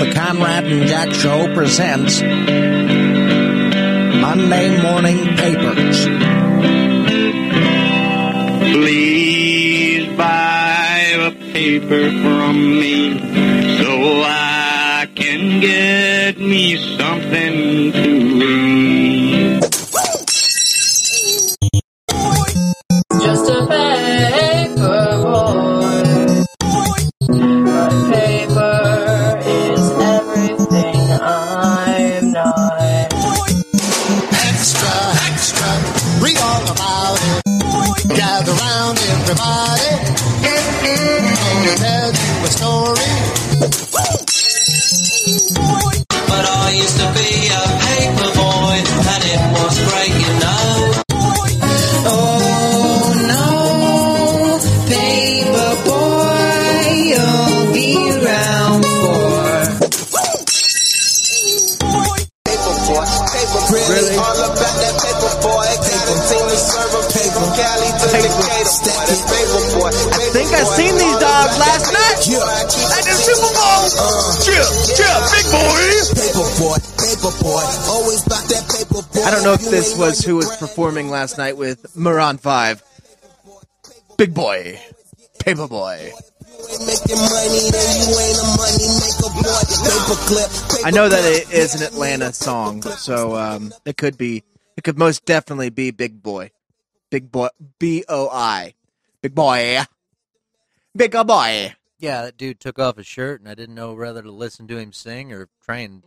the Conrad and Jack Show presents Monday Morning Papers. Please buy a paper from me so I can get me something to read. This was who was performing last night with Maroon 5. Big boy. Paper boy. I know that it is an Atlanta song, so um, it could be, it could most definitely be Big Boi. Big Boi. B O I. Big Boi. Big Boi. Yeah, that dude took off his shirt, and I didn't know whether to listen to him sing or try and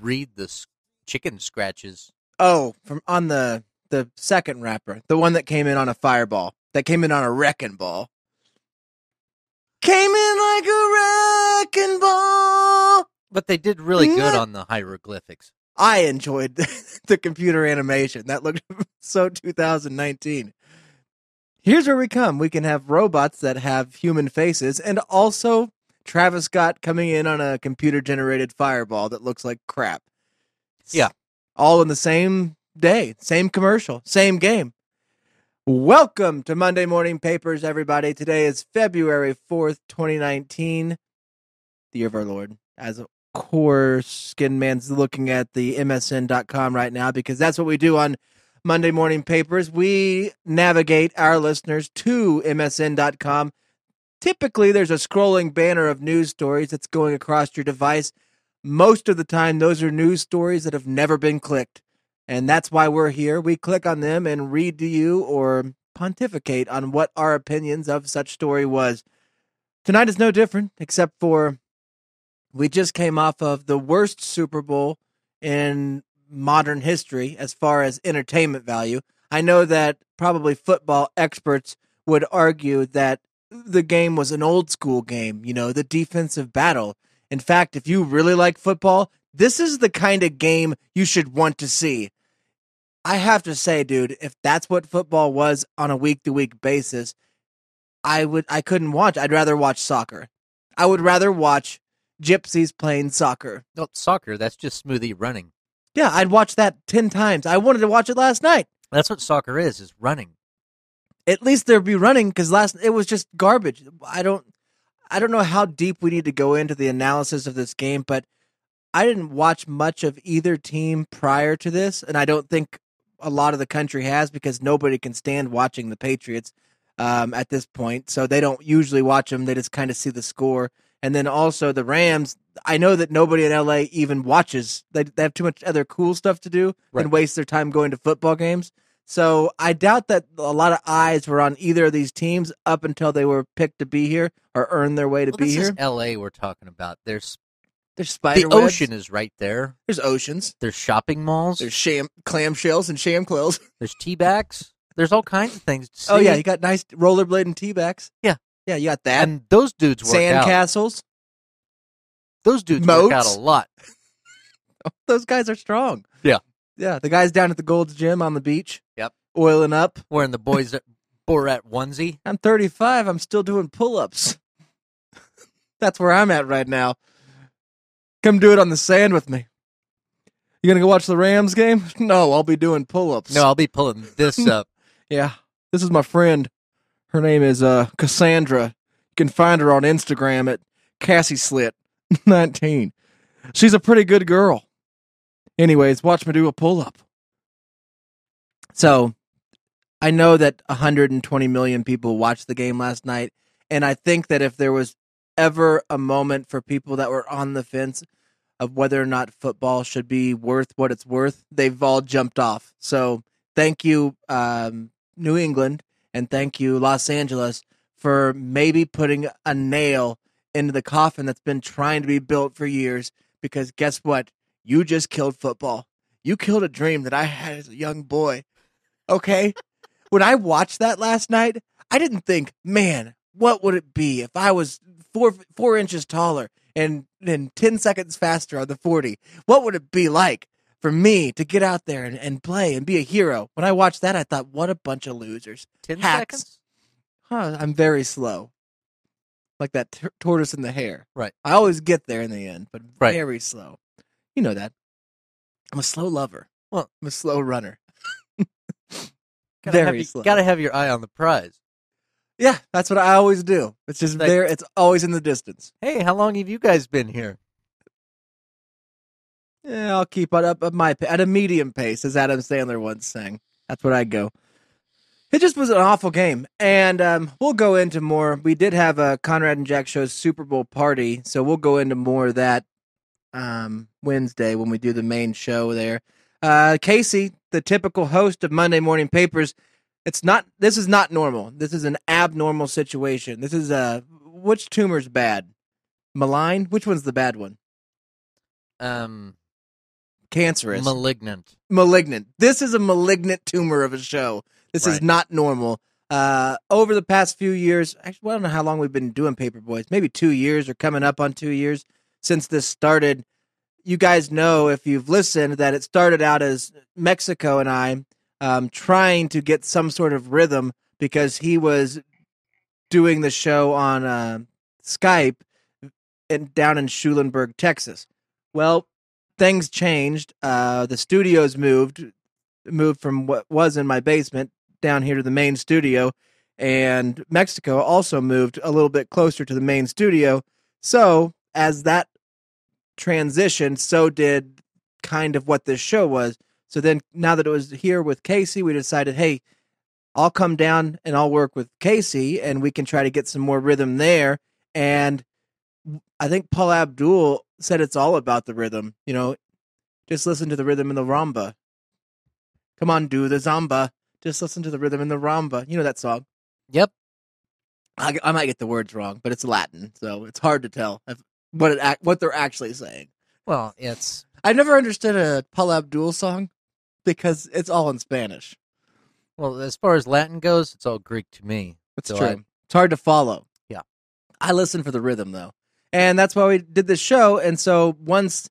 read the chicken scratches. Oh, from on the the second rapper, the one that came in on a fireball, that came in on a wrecking ball. Came in like a wrecking ball. But they did really good on the hieroglyphics. I enjoyed the computer animation. That looked so 2019. Here's where we come. We can have robots that have human faces and also Travis Scott coming in on a computer generated fireball that looks like crap. Yeah. All in the same day, same commercial, same game. Welcome to Monday Morning Papers, everybody. Today is February 4th, 2019, the year of our Lord. As of course, Skin Man's looking at the MSN.com right now because that's what we do on Monday Morning Papers. We navigate our listeners to MSN.com. Typically, there's a scrolling banner of news stories that's going across your device. Most of the time, those are news stories that have never been clicked. And that's why we're here. We click on them and read to you or pontificate on what our opinions of such story was. Tonight is no different, except for we just came off of the worst Super Bowl in modern history as far as entertainment value. I know that probably football experts would argue that the game was an old school game, you know, the defensive battle. In fact, if you really like football, this is the kind of game you should want to see. I have to say, dude, if that's what football was on a week to week basis, I would I couldn't watch. I'd rather watch soccer. I would rather watch gypsies playing soccer. No, soccer, that's just smoothie running. Yeah, I'd watch that 10 times. I wanted to watch it last night. That's what soccer is, is running. At least there'd be running cuz last it was just garbage. I don't I don't know how deep we need to go into the analysis of this game, but I didn't watch much of either team prior to this, and I don't think a lot of the country has because nobody can stand watching the Patriots um, at this point. So they don't usually watch them; they just kind of see the score. And then also the Rams. I know that nobody in LA even watches. They they have too much other cool stuff to do Right. and waste their time going to football games. So I doubt that a lot of eyes were on either of these teams up until they were picked to be here or earn their way to Well, be this here. is L.A. we're talking about. There's There's spider the ocean is right there. There's oceans. There's shopping malls. There's sham clamshells and sham quills. There's tea bags. There's all kinds of things. To see. Oh yeah, you got nice rollerblade and tea bags. Yeah. yeah, you got that. and those dudes work Sand out. castles. Those dudes work out a lot. Those guys are strong. Yeah. Yeah. The guys down at the Gold's Gym on the beach. Yep. oiling up. Wearing the boys Borat onesie. I'm 35. I'm still doing pull-ups. That's where I'm at right now. Come do it on the sand with me. You gonna go watch the Rams game? No, I'll be doing pull-ups. No, I'll be pulling this up. Yeah. This is my friend. Her name is uh Cassandra. You can find her on Instagram at Cassie Slit 19. She's a pretty good girl. Anyways, watch me do a pull up. So I know that 120 million people watched the game last night. And I think that if there was ever a moment for people that were on the fence of whether or not football should be worth what it's worth, they've all jumped off. So thank you, um, New England, and thank you, Los Angeles, for maybe putting a nail into the coffin that's been trying to be built for years. Because guess what? You just killed football. You killed a dream that I had as a young boy. Okay? when I watched that last night, I didn't think, man, what would it be if I was four four inches taller and and ten seconds faster on the forty? What would it be like for me to get out there and, and play and be a hero? When I watched that, I thought, what a bunch of losers. Ten Hacks. seconds. Huh, I'm very slow. Like that t- tortoise in the hare. Right. I always get there in the end, but Right. very slow. You know that. I'm a slow lover. Well- I'm a slow runner. Gotta have, very you- slow. gotta have your eye on the prize. Yeah, that's what I always do. It's just Like- there. It's always in the distance. Hey, how long have you guys been here? Yeah, I'll keep it up at my at a medium pace, as Adam Sandler once sang. That's what I go. It just was an awful game, and um, we'll go into more. We did have a Conrad and Jack show's Super Bowl party, so we'll go into more of that um, Wednesday when we do the main show there. Uh, Casey, the typical host of Monday Morning Papers, it's not. This is not normal. This is an abnormal situation. This is a which tumor's bad? Malign. Which one's the bad one? Um, Cancerous. malignant. malignant. This is a malignant tumor of a show. This is not normal. Uh, over the past few years, actually, I don't know how long we've been doing Paper Boys. Maybe two years or coming up on two years since this started. You guys know if you've listened that it started out as Mexico and I um, trying to get some sort of rhythm because he was doing the show on uh, Skype in, down in Schulenburg, Texas. Well, things changed. Uh, the studios moved, moved from what was in my basement down here to the main studio, and Mexico also moved a little bit closer to the main studio. So as that transitioned, so did kind of what this show was. So then, now that it was here with Casey, we decided, hey, I'll come down and I'll work with Casey, and we can try to get some more rhythm there. And I think Paula Abdul said it's all about the rhythm. You know, just listen to the rhythm in the ramba. Come on, do the zamba. Just listen to the rhythm in the ramba. You know that song. Yep. I, I might get the words wrong, but it's Latin, so it's hard to tell if, what it what they're actually saying. Well, it's I never understood a Paula Abdul song because it's all in Spanish. well as far as Latin goes, it's all Greek to me. It's So true. I- it's hard to follow. Yeah. I listen for the rhythm though. And that's why we did this show. And so once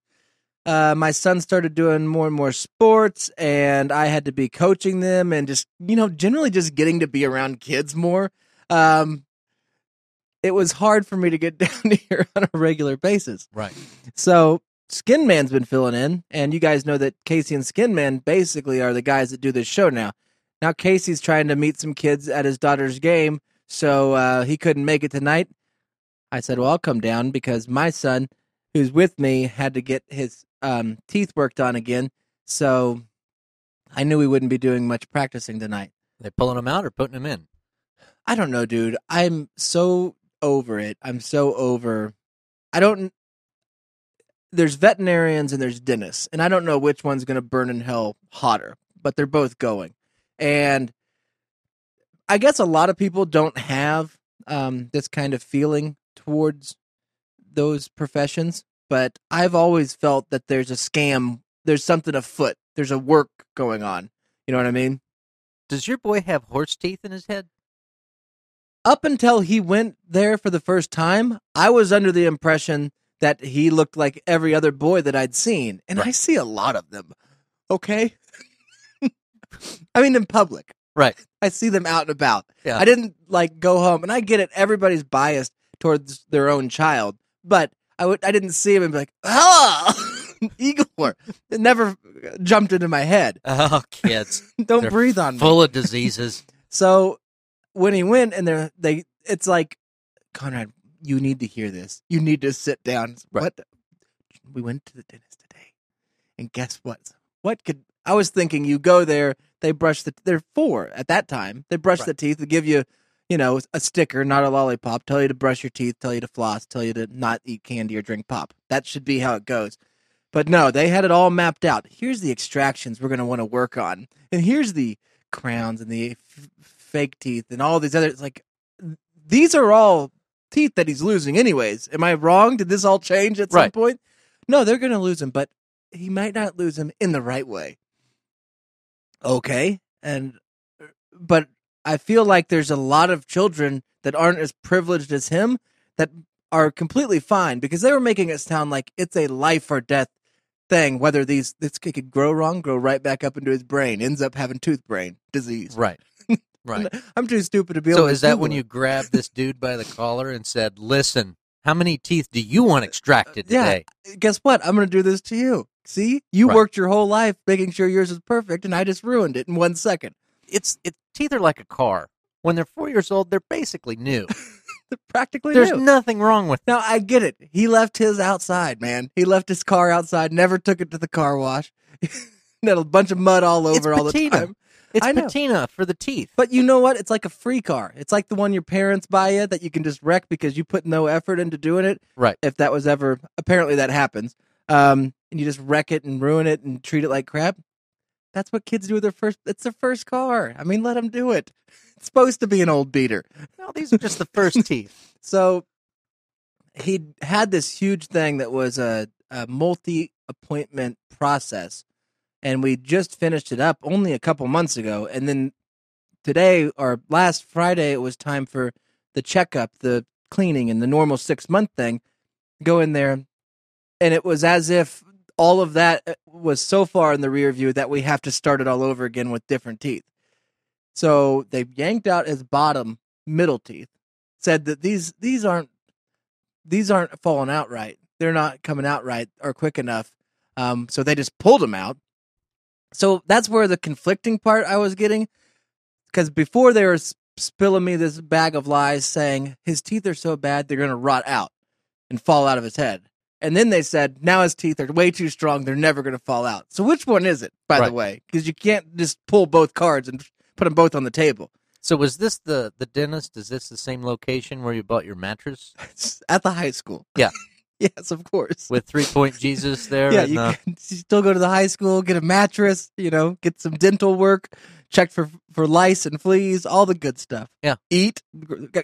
uh, my son started doing more and more sports and I had to be coaching them and just, you know, generally just getting to be around kids more. Um, it was hard for me to get down here on a regular basis. Right. So Skin Man's been filling in, and you guys know that Casey and Skin Man basically are the guys that do this show now. Now Casey's trying to meet some kids at his daughter's game, so uh, he couldn't make it tonight. I said, "Well, I'll come down because my son, who's with me, had to get his um, teeth worked on again. So I knew we wouldn't be doing much practicing tonight. They pulling them out or putting them in? I don't know, dude. I'm so over it. I'm so over. I don't. There's veterinarians and there's dentists, and I don't know which one's going to burn in hell hotter, but they're both going. And I guess a lot of people don't have um, this kind of feeling towards those professions, but I've always felt that there's a scam. There's something afoot. There's a work going on. You know what I mean? Does your boy have horse teeth in his head? Up until he went there for the first time, I was under the impression that he looked like every other boy that I'd seen. And I see a lot of them. Okay? I mean, in public. Right. I see them out and about. Yeah. I didn't like go home, and I get it. Everybody's biased towards their own child, but I would. I didn't see him and be like, "Ah, Igor." It never jumped into my head. Oh, kids. Don't They're breathe on me. Full of diseases. So when he went and they're they it's like Conrad, you need to hear this. You need to sit down. Right. What we went to the dentist today, and guess what? What could I was thinking? You go there, they brush the. They're four at that time. They brush Right. the teeth. They give you, you know, a sticker, not a lollipop. Tell you to brush your teeth. Tell you to floss. Tell you to not eat candy or drink pop. That should be how it goes. But no, they had it all mapped out. Here's the extractions we're going to want to work on, and here's the crowns and the f- fake teeth and all these other. It's like these are all teeth that he's losing anyways. Am I wrong? Did this all change at some point? No, they're going to lose him, but he might not lose him in the right way. Okay, and uh, but I feel like there's a lot of children that aren't as privileged as him that are completely fine because they were making it sound like it's a life or death thing. Whether these this kid could grow wrong, grow right back up into his brain, ends up having tooth brain disease. Right. Right. I'm too stupid to be So able. to So is that Google when it. you grabbed this dude by the collar and said, "Listen, how many teeth do you want uh, uh, extracted Yeah. today?" Uh, guess what? I'm going to do this to you. See, you Right. worked your whole life making sure yours was perfect, and I just ruined it in one second. It's it teeth are like a car. When they're four years old, they're basically new. They're practically There's new. nothing wrong with Now I get it. He left his outside, man. He left his car outside. Never took it to the car wash. Had a bunch of mud all It's over all the time. It's I know. patina for the teeth. But you know what? It's like a free car. It's like the one your parents buy you that you can just wreck because you put no effort into doing it. Right. If that was ever apparently that happens, um, and you just wreck it and ruin it and treat it like crap. That's what kids do with their first. It's their first car. I mean, let them do it. It's supposed to be an old beater. No, these are just the first teeth. So he had this huge thing that was a, a multi appointment process, and we just finished it up only a couple months ago. And then today or last Friday, it was time for the checkup, the cleaning, and the normal six month thing. Go in there, and it was as if all of that uh, was so far in the rear view that we have to start it all over again with different teeth. So they yanked out his bottom middle teeth, said that these these aren't these aren't falling out right. They're not coming out right or quick enough. Um, so they just pulled them out. So that's where the conflicting part I was getting, because before they were spilling me this bag of lies, saying his teeth are so bad they're going to rot out and fall out of his head. And then they said now his teeth are way too strong; they're never going to fall out. So which one is it, by Right. the way? Because you can't just pull both cards and put them both on the table. So was this the the dentist? Is this the same location where you bought your mattress It's at the high school. Yeah. yes, of course. with three point Jesus there? yeah, and, you uh, can still go to the high school, get a mattress, you know, get some dental work, check for for lice and fleas, all the good stuff. Yeah. eat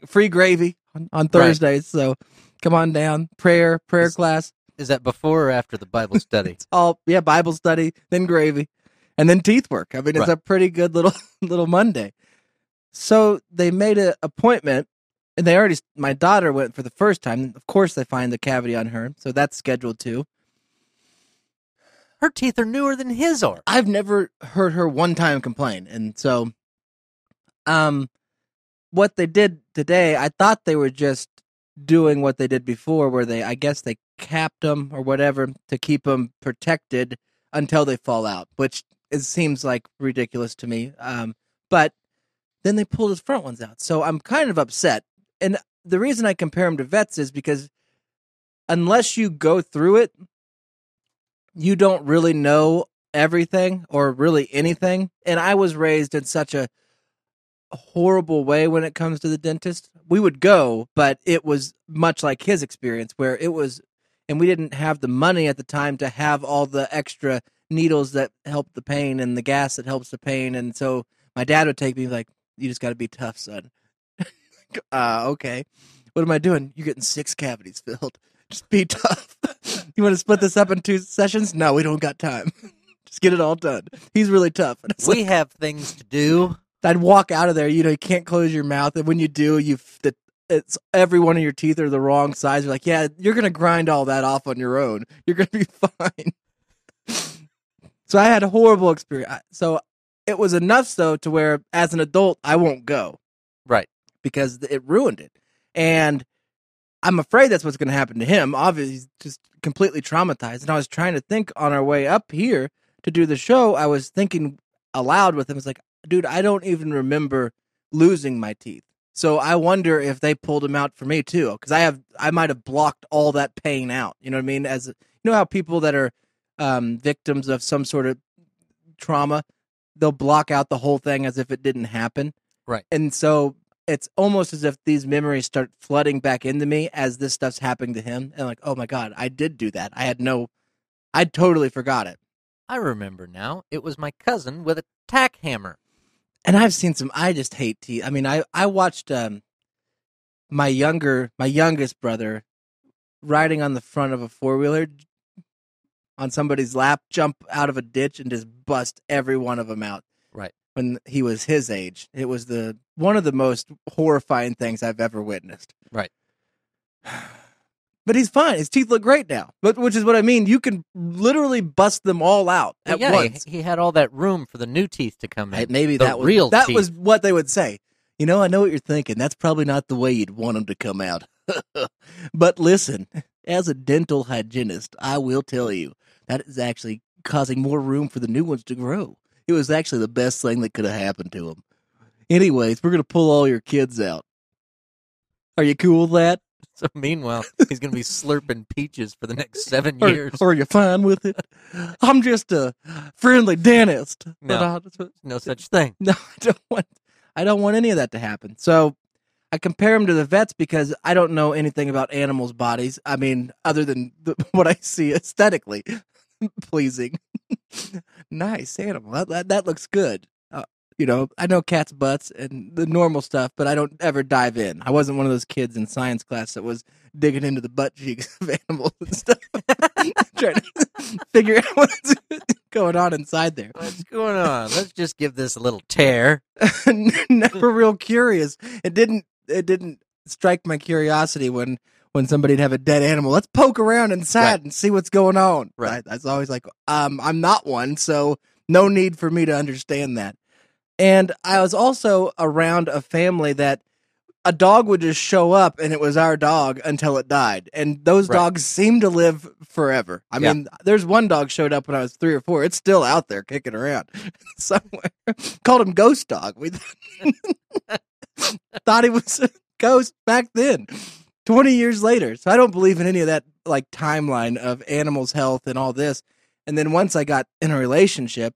free gravy on, on Right. Thursdays. So come on down, prayer, prayer Is- class, is that before or after the Bible study? all yeah, Bible study, then gravy, and then teeth work. I mean, it's Right. a pretty good little little Monday. So they made an appointment, and they already. My daughter went for the first time. Of course, they find the cavity on her, so that's scheduled too. Her teeth are newer than his are. I've never heard her one time complain, and so, um, what they did today, I thought they were just doing what they did before, where they, I guess, they capped them or whatever to keep them protected until they fall out, which it seems like ridiculous to me. Um, but then they pulled his front ones out, so I'm kind of upset. And the reason I compare them to vets is because unless you go through it, you don't really know everything or really anything. And I was raised in such a horrible way when it comes to the dentist. We would go, but it was much like his experience where it was, and we didn't have the money at the time to have all the extra needles that help the pain and the gas that helps the pain. And so my dad would take me like, you just got to be tough, son. Uh, okay. What am I doing? You're getting six cavities filled. Just be tough. you want to split this up in two sessions? No, we don't got time. Just get it all done. He's really tough. We like, have things to do. I'd walk out of there. You know, you can't close your mouth, and when you do, you the it's every one of your teeth are the wrong size. You're like, yeah, you're gonna grind all that off on your own. You're gonna be fine. so I had a horrible experience. So it was enough so to where, as an adult, I won't go Right. Because it ruined it. And I'm afraid that's what's going to happen to him. Obviously, he's just completely traumatized. And I was trying to think on our way up here to do the show. I was thinking aloud with him. It's like, dude, I don't even remember losing my teeth. So I wonder if they pulled them out for me too, because I have, I might have blocked all that pain out. You know what I mean? As You know how people that are um, victims of some sort of trauma, they'll block out the whole thing as if it didn't happen. Right. And so it's almost as if these memories start flooding back into me as this stuff's happening to him. And like, oh my God, I did do that. I had no, I totally forgot it. I remember now. It was my cousin with a tack hammer. And I've seen some, I just hate teeth. I mean, I, I watched um, my younger, my youngest brother riding on the front of a four wheeler on somebody's lap, jump out of a ditch and just bust every one of them out. When he was his age, it was the one of the most horrifying things I've ever witnessed. Right. But he's fine. His teeth look great now. But which is what I mean. You can literally bust them all out at yeah, once. He, he had all that room for the new teeth to come in. Maybe The that was real that teeth. was what they would say. You know, I know what you're thinking. That's probably not the way you'd want them to come out. but listen, as a dental hygienist, I will tell you that is actually causing more room for the new ones to grow. It was actually the best thing that could have happened to him. Anyways, we're gonna pull all your kids out. Are you cool with that? So meanwhile, he's going to be slurping peaches for the next seven years. or are you fine with it? I'm just a friendly dentist. No. No such thing. No, I don't want. I don't want any of that to happen. So I compare him to the vets because I don't know anything about animals' bodies. I mean, other than the, what I see aesthetically pleasing. nice animal. That, that that looks good. Uh, you know, I know cats' butts and the normal stuff, but I don't ever dive in. I wasn't one of those kids in science class that was digging into the butt cheeks of animals and stuff, trying to figure out what's going on inside there. What's going on? Let's just give this a little tear. never real curious. It didn't. It didn't strike my curiosity when when somebody'd have a dead animal. Let's poke around inside Right. and see what's going on. Right. I, that's always like, um, I'm not one, so no need for me to understand that. And I was also around a family that a dog would just show up and it was our dog until it died. And those Right. dogs seem to live forever. I Yeah. mean, there's one dog showed up when I was three or four. It's still out there kicking around somewhere. Called him Ghost Dog. We thought he was a ghost back then. 20 years later. So I don't believe in any of that like timeline of animals' health and all this. And then once I got in a relationship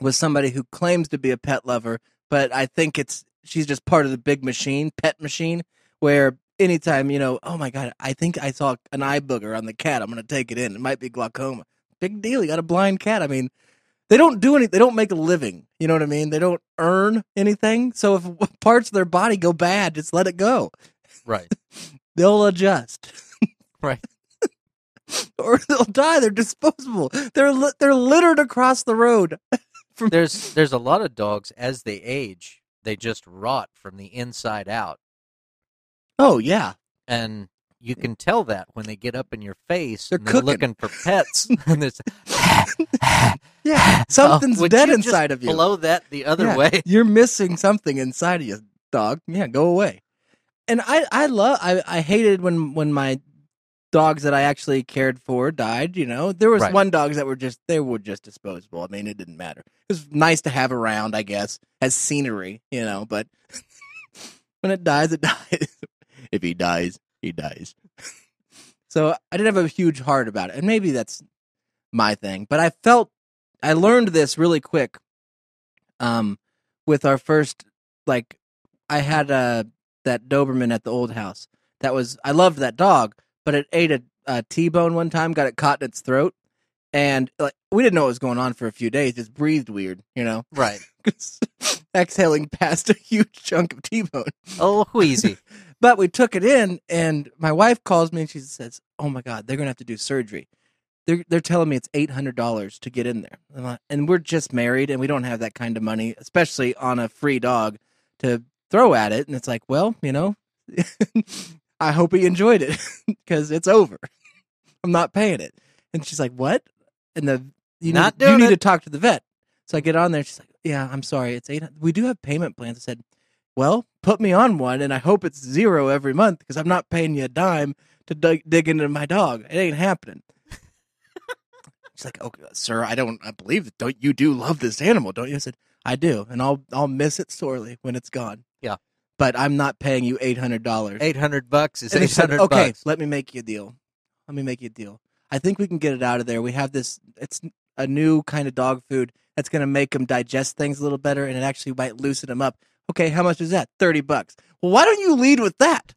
with somebody who claims to be a pet lover, but I think it's she's just part of the big machine, pet machine, where anytime, you know, oh my god, I think I saw an eye booger on the cat. I'm gonna take it in. It might be glaucoma. Big deal. You got a blind cat. I mean, they don't do any they don't make a living. You know what I mean? They don't earn anything. So if parts of their body go bad, just let it go. Right. They'll adjust. Right. or they'll die. They're disposable. They're li- they're littered across the road. There's there's a lot of dogs as they age, they just rot from the inside out. Oh yeah, And you can tell that when they get up in your face They're and they're looking for pets. and there's yeah. Oh, something's Oh, would dead inside of you. Blow that the other Yeah, way. You're missing something inside of you, dog. Yeah, go away. And I I love I I hated when when my dogs that I actually cared for died. You know, there was Right. one dogs that were just they were just disposable. I mean, it didn't matter. It was nice to have around, I guess, as scenery. You know, but when it dies, it dies. if he dies, he dies. so I didn't have a huge heart about it, and maybe that's my thing. But I felt I learned this really quick. Um, with our first like, I had uh that Doberman at the old house. That was I loved that dog, but it ate a, a T-bone one time, got it caught in its throat, and like we didn't know what was going on for a few days. Just breathed weird, you know, Right. exhaling past a huge chunk of T-bone. Oh, wheezy. But we took it in, and my wife calls me and she says, "Oh my God, they're gonna have to do surgery. They're they're telling me it's eight hundred dollars to get in there, like- and we're just married, and we don't have that kind of money, especially on a free dog to throw at it. And it's like, well, you know, I hope he enjoyed it because it's over. I'm not paying it." And she's like, "What?" And the you Not need, you need it. to talk to the vet. So I get on there. She's like, "Yeah, I'm sorry. It's eight. We do have payment plans." I said, "Well, put me on one, and I hope it's zero every month because I'm not paying you a dime to dig, dig into my dog. It ain't happening." She's like, "Okay, sir, I don't. I believe. Don't you do love this animal? Don't you?" I said, "I do, and I'll I'll miss it sorely when it's gone." Yeah. but I'm not paying you eight hundred dollars. Eight hundred bucks is eight hundred okay, bucks. let me make you a deal. Let me make you a deal. I think we can get it out of there. We have this. It's a new kind of dog food that's going to make them digest things a little better, and it actually might loosen them up. Okay, how much is that? Thirty bucks. Well, why don't you lead with that?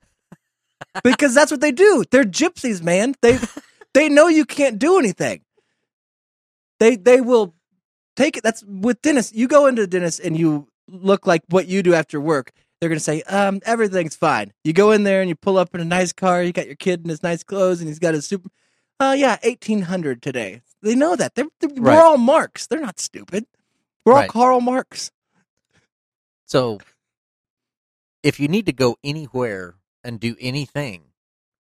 because that's what they do. They're gypsies, man. They they know you can't do anything. They they will take it. That's with dentists. You go into the dentist and you look like what you do after work. They're gonna say, um, everything's fine. You go in there and you pull up in a nice car. You got your kid in his nice clothes, and he's got his super. Oh yeah, eighteen hundred today. They know that. They're, they're Right. we're all Marks. They're not stupid. We're all Karl Marx. So, if you need to go anywhere and do anything,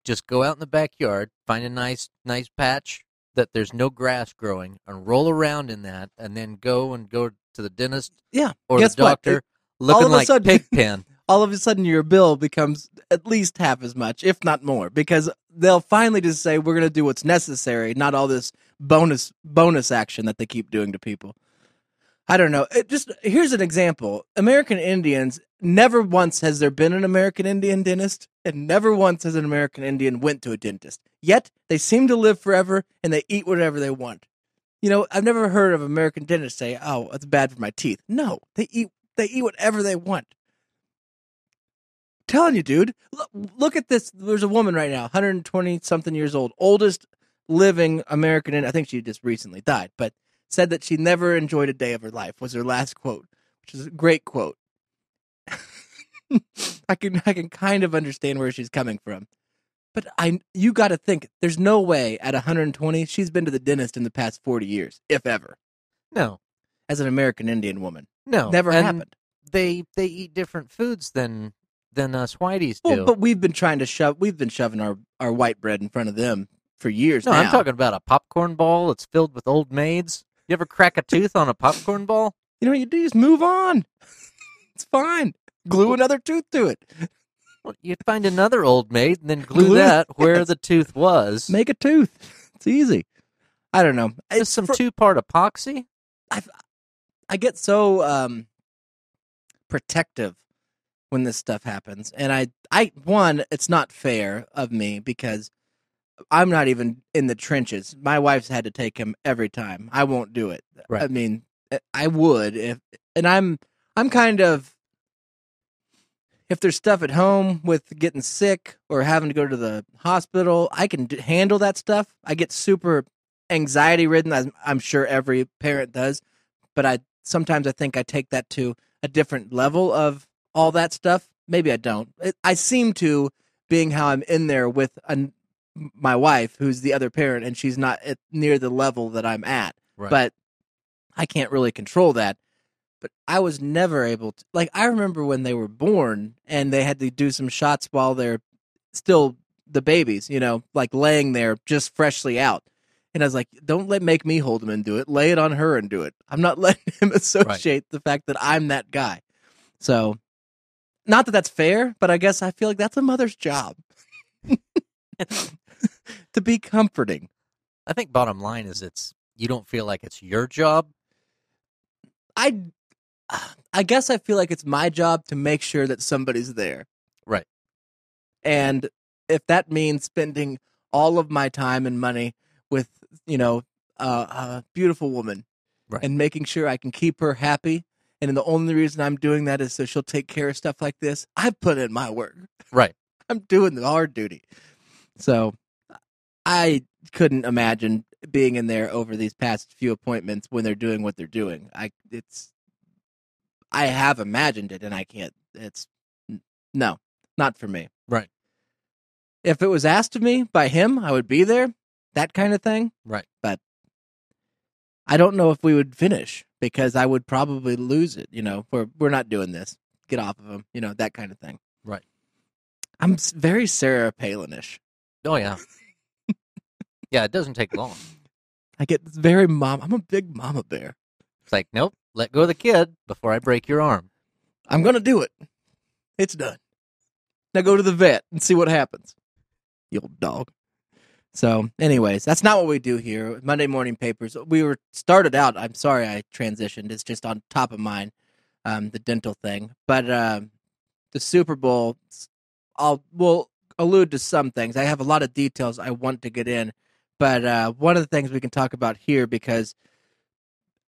just go out in the backyard, find a nice, nice patch that there's no grass growing, and roll around in that, and then go and go to the dentist Yeah. or Guess the what? doctor, It- looking of a like sudden- Pigpen. all of a sudden your bill becomes at least half as much, if not more, because they'll finally just say we're going to do what's necessary, not all this bonus bonus action that they keep doing to people. I don't know. It just here's an example. American Indians never once has there been an American Indian dentist, and never once has an American Indian went to a dentist. Yet they seem to live forever and they eat whatever they want. You know, I've never heard of American dentists say, "Oh, it's bad for my teeth." No, they eat they eat whatever they want telling you, dude. Look, look at this. There's a woman right now, 120 something years old, oldest living American, I think she just recently died, but said that she never enjoyed a day of her life. Was her last quote, which is a great quote. I can I can kind of understand where she's coming from, but I you got to think. There's no way at 120 she's been to the dentist in the past 40 years, if ever, No, as an American Indian woman. no, Never And happened. They they eat different foods than than us whiteys do. Well, but we've been trying to shove. We've been shoving our our white bread in front of them for years no, now. I'm talking about a popcorn ball that's filled with old maids. You ever crack a tooth on a popcorn ball? You know what you do? Just move on. it's fine. Glue another tooth to it. Well, you'd find another old maid and then glue, Glue that where the tooth was. Make a tooth. It's easy. I don't know. Just It's some for- two-part epoxy. I I get so um protective when this stuff happens, and I, I one, it's not fair of me because I'm not even in the trenches. My wife's had to take him every time. I won't do it. I mean, eh, I would if, and I'm, I'm kind of. If there's stuff at home with getting sick or having to go to the hospital, I can d- handle that stuff. I get super anxiety ridden. as I'm sure every parent does, but I sometimes I think I take that to a different level of all that stuff. Maybe I don't. It, I seem to, being how I'm in there with an, my wife, who's the other parent, and she's not at, near the level that I'm at. Right. But I can't really control that. But I was never able to. Like I remember when they were born, and they had to do some shots while they're still the babies. You know, like laying there just freshly out. And I was like, don't let make me hold him and do it. Lay it on her and do it. I'm not letting him associate the fact that I'm that guy. So, not that that's fair, but I guess I feel like that's a mother's job to be comforting. I think bottom line is it's you don't feel like it's your job. I, I guess I feel like it's my job to make sure that somebody's there. Right. And if that means spending all of my time and money with, you know, uh, a beautiful woman Right. and making sure I can keep her happy. And the only reason I'm doing that is so she'll take care of stuff like this. I put in my work. Right. I'm doing the hard duty. So I couldn't imagine being in there over these past few appointments when they're doing what they're doing. I it's I have imagined it and I can't it's no, not for me. Right. If it was asked of me by him, I would be there. That kind of thing. Right. But I don't know if we would finish because I would probably lose it, you know. We're we're not doing this. Get off of him, you know, that kind of thing. Right. I'm very Sarah Palin-ish. Oh yeah. yeah, it doesn't take long. I get this very mom. I'm a big mama bear. It's like, nope, let go of the kid before I break your arm. I'm gonna do it. It's done. Now go to the vet and see what happens. You old dog. So, anyways, that's not what we do here. Monday morning papers. We were started out. I'm sorry I transitioned. It's just on top of mine, um, the dental thing. But um the Super Bowl, I'll will allude to some things. I have a lot of details I want to get in But uh, one of the things we can talk about here because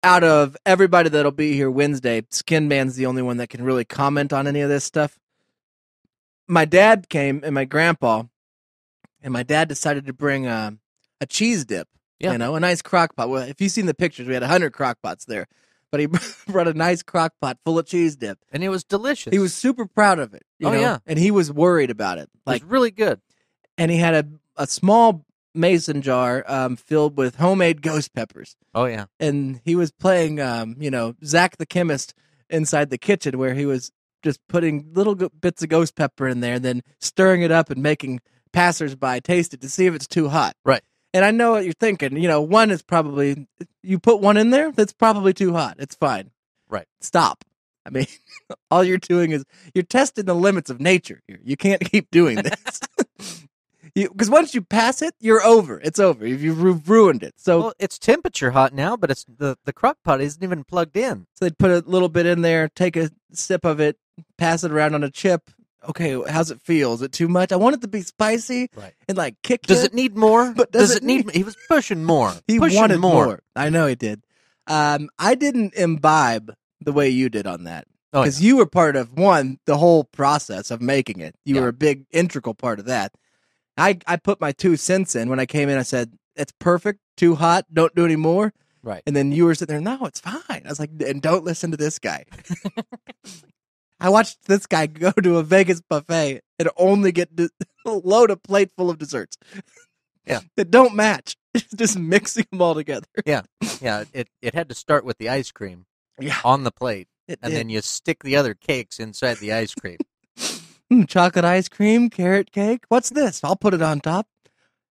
out of everybody that'll be here Wednesday, Skin Man's the only one that can really comment on any of this stuff. My dad came and my grandpa, and my dad decided to bring a, a cheese dip. Yeah. You know, a nice crock pot. Well, if you've seen the pictures, we had 100 crock pots there. But he brought a nice crock pot full of cheese dip. and it was delicious. He was super proud of it. you Oh, know, yeah. And he was worried about it. It was really good. and he had a, a small mason jar um, filled with homemade ghost peppers. Oh yeah, And he was playing, um, you know, Zach the chemist inside the kitchen where he was just putting little go- bits of ghost pepper in there and then stirring it up and making passersby taste it to see if it's too hot. Right. And I know what you're thinking. You know, one is probably, you put one in there, that's probably too hot. It's fine. Right. Stop. I mean, all you're doing is you're testing the limits of nature here. You can't keep doing this. Because once you pass it, you're over. It's over. You've, ruined it. So, well, it's temperature hot now, but it's the the crock pot isn't even plugged in. so they'd put a little bit in there, take a sip of it, pass it around on a chip. Okay, how's it feel? Is it too much? I want it to be spicy Right. and like kick. Does it need more? But does, does it need? He was pushing more. He pushing wanted more. more. I know he did. Um, I didn't imbibe the way you did on that Oh, because you were part of one the whole process of making it. You Yeah. were a big integral part of that. I I put my two cents in when I came in. I said it's perfect, too hot, don't do any more. Right. And then you were sitting there, no, it's fine. I was like, and don't listen to this guy. I watched this guy go to a Vegas buffet and only get de- load a plate full of desserts. Yeah. that don't match. Just mixing them all together. yeah, Yeah. it it had to start with the ice cream Yeah. on the plate, It and did. then you stick the other cakes inside the ice cream. Mm, chocolate ice cream, carrot cake. What's this? I'll put it on top.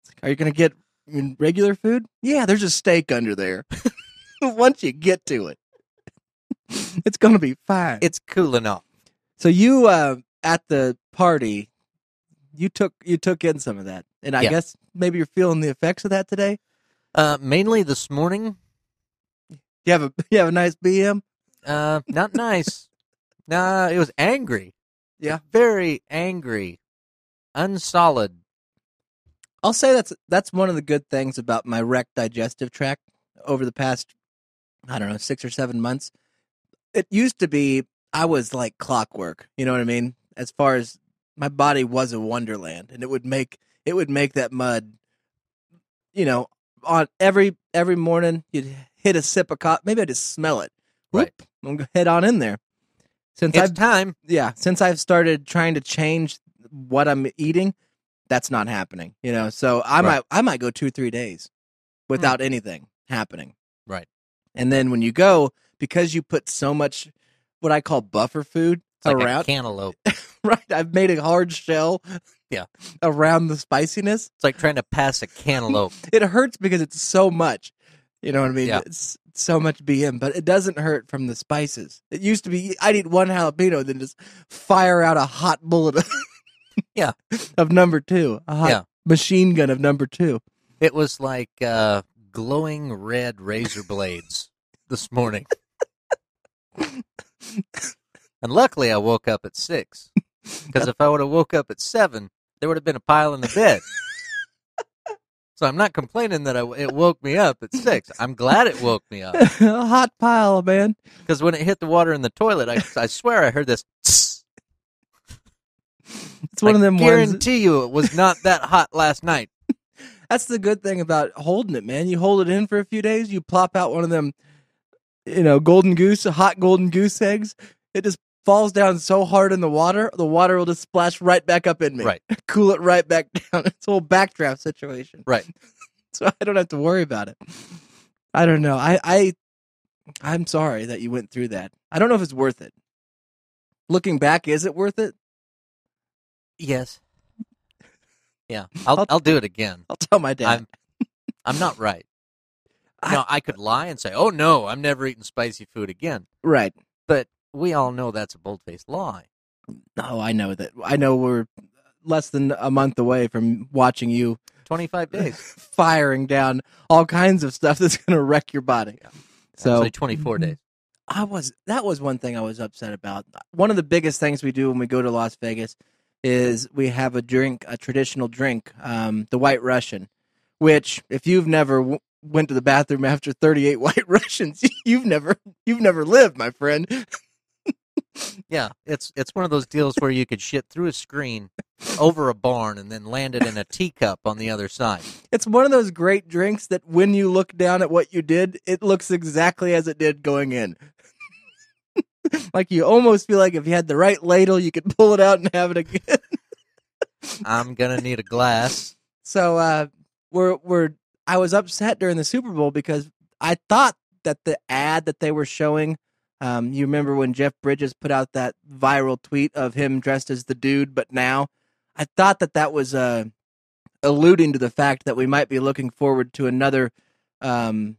Like, Are you going to get regular food? Yeah, there's a steak under there. Once you get to it, it's going to be fine. it's cool enough. so you uh, at the party, you took you took in some of that, and I Yeah. guess maybe you're feeling the effects of that today. Uh, mainly this morning, You have a you have a nice BM. uh, not nice. nah, it was angry. Yeah. very angry, unsolid. I'll say that's that's one of the good things about my wrecked digestive tract over the past I don't know, 6 or 7 months. It used to be I was like clockwork, you know what I mean? As far as my body was a wonderland and it would make it would make that mud you know, on every every morning you'd hit a sip of coffee, maybe I just smell it. Right. I'm gonna head on in there. Since It's I've time. yeah, since I've started trying to change what I'm eating, that's not happening. You know, so I Right. Hmm. might I might go two three days without anything happening. Right. And then when you go, because you put so much what I call buffer food It's like a around, cantaloupe. right? I've made a hard shell. Yeah. Around the spiciness, It's like trying to pass a cantaloupe. it hurts because it's so much. You know what I mean? Yeah. It's so much BM, but it doesn't hurt from the spices. It used to be I'd eat one jalapeno, then just fire out a hot bullet. Of, Yeah. of number two, a hot Yeah. machine gun of number two. It was like uh, glowing red razor blades this morning. and luckily, I woke up at six. Because if I would have woke up at seven, there would have been a pile in the bed. So I'm not complaining that I, it woke me up at six. I'm glad it woke me up. a hot pile, man. Because when it hit the water in the toilet, I, I swear I heard this. tss. It's one I of them ones. guarantee you it was not that hot last night. That's the good thing about holding it, man. You hold it in for a few days, you plop out one of them, you know, golden goose, hot golden goose eggs. It just falls down so hard in the water, the water will just splash right back up in me. Right. cool it right back down. It's a whole backdraft situation. Right. So I don't have to worry about it. I don't know. I, I I'm sorry that you went through that. I don't know if it's worth it. Looking back, is it worth it? Yes. Yeah, I'll I'll- I'll do it again. I'll tell my dad. I'm I'm not right. I- No, I could lie and say, "Oh no, I'm never eating spicy food again." right. But we all know that's a bold-faced lie. Oh, I know that. I know we're less than a month away from watching you 25 days. firing down all kinds of stuff that's going to wreck your body. So Actually, 24 days. I was that was one thing I was upset about. One of the biggest things we do when we go to Las Vegas is we have a drink, a traditional drink, um, the White Russian, which if you've never w- went to the bathroom after 38 white Russians, you've never you've never lived, my friend. Yeah, it's it's one of those deals where you could shit through a screen over a barn and then land it in a teacup on the other side. It's one of those great drinks that when you look down at what you did, it looks exactly as it did going in. like you almost feel like if you had the right ladle, you could pull it out and have it again. I'm gonna need a glass. So uh we're we're I was upset during the Super Bowl because I thought that the ad that they were showing um you remember when Jeff Bridges put out that viral tweet of him dressed as the dude but now I thought that that was uh alluding to the fact that we might be looking forward to another um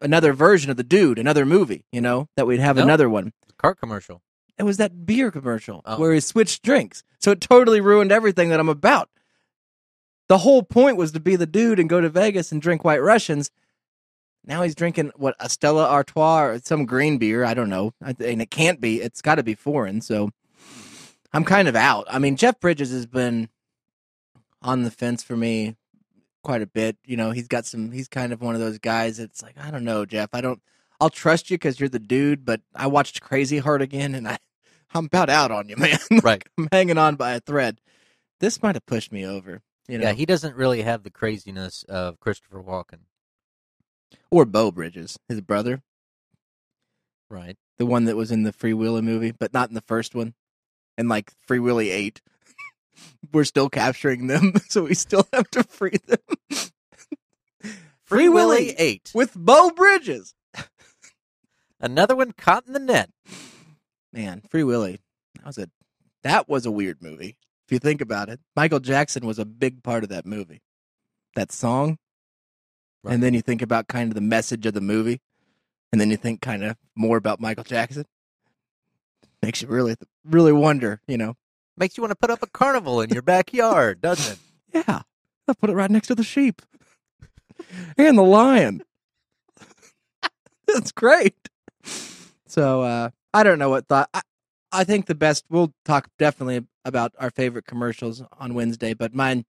another version of the dude, another movie, you know, that we'd have No. another one. Car commercial. It was that beer commercial Oh. where he switched drinks. So it totally ruined everything that I'm about. The whole point was to be the dude and go to Vegas and drink White Russians. Now he's drinking what a Stella Artois or some green beer. I don't know, I- and it can't be. It's got to be foreign. So I'm kind of out. I mean, Jeff Bridges has been on the fence for me quite a bit. You know, he's got some. He's kind of one of those guys. It's like I don't know, Jeff. I don't. I'll trust you because you're the dude. But I watched Crazy Heart again, and I, I'm about out on you, man. Right. I'm hanging on by a thread. This might have pushed me over. You know, Yeah, he doesn't really have the craziness of Christopher Walken. Or Beau Bridges, his brother, Right. the one that was in the Free Willy movie, but not in the first one. And like Free Willy eight, we're still capturing them, so we still have to free them. Free Willy eight. with Beau Bridges. Another one caught in the net. Man, Free Willy. That was a that was a weird movie. If you think about it, Michael Jackson was a big part of that movie. That song, Right. and then you think about kind of the message of the movie, and then you think kind of more about Michael Jackson. Makes you really, really wonder. You know, Makes you want to put up a carnival in your backyard, doesn't it? yeah, I'll put it right next to the sheep and the lion. That's great. So uh, I don't know what thought. I, I think the best. We'll talk definitely about our favorite commercials on Wednesday, but mine,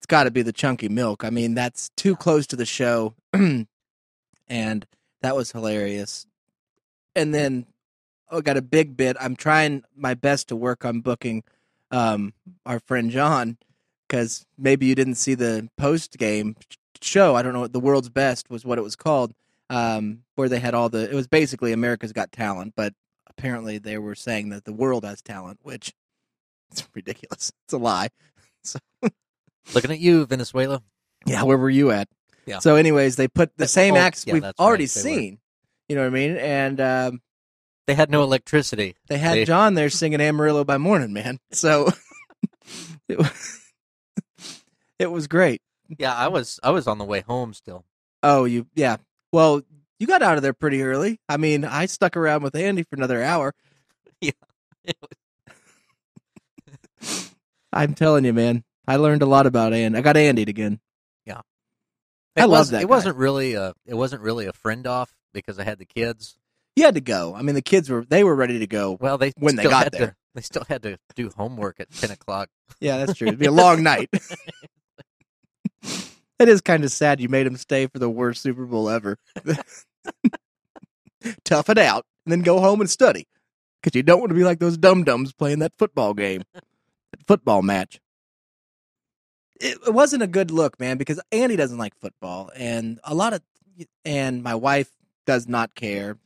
it's got to be the chunky milk. I mean, that's too close to the show, and that was hilarious. And then I got a big bit. I'm trying my best to work on booking um, our friend John because maybe you didn't see the post game show. I don't know. What the world's best was what it was called, um, where they had all the. It was basically America's Got Talent, but apparently they were saying that the world has talent, which it's ridiculous. It's a lie. Looking at you, Venezuela. Yeah, where were you at? Yeah. So, anyways, they put the same oh, acts yeah, we've that's already right, they were. seen. You know what I mean? And um, They had no electricity. they had They- John there singing Amarillo by Morning, man. So it was, it was great. Yeah, I was I was on the way home still. Oh, you yeah. Well, you got out of there pretty early. I mean, I stuck around with Andy for another hour. Yeah. I'm telling you, man. I learned a lot about Andy. I got Andy again. It I love that It guy. wasn't really a it wasn't really a friend off because I had the kids. You had to go. I mean, the kids were they were ready to go. Well, they When they got there. to they still had to do homework at ten o'clock. Yeah, that's true. It'd be a long night. it is kind of sad you made him stay for the worst Super Bowl ever. Tough it out and then go home and study because you don't want to be like those dum dums playing that football game, that football match. It, it wasn't a good look, man, because Andy doesn't like football, and a lot of, and my wife does not care.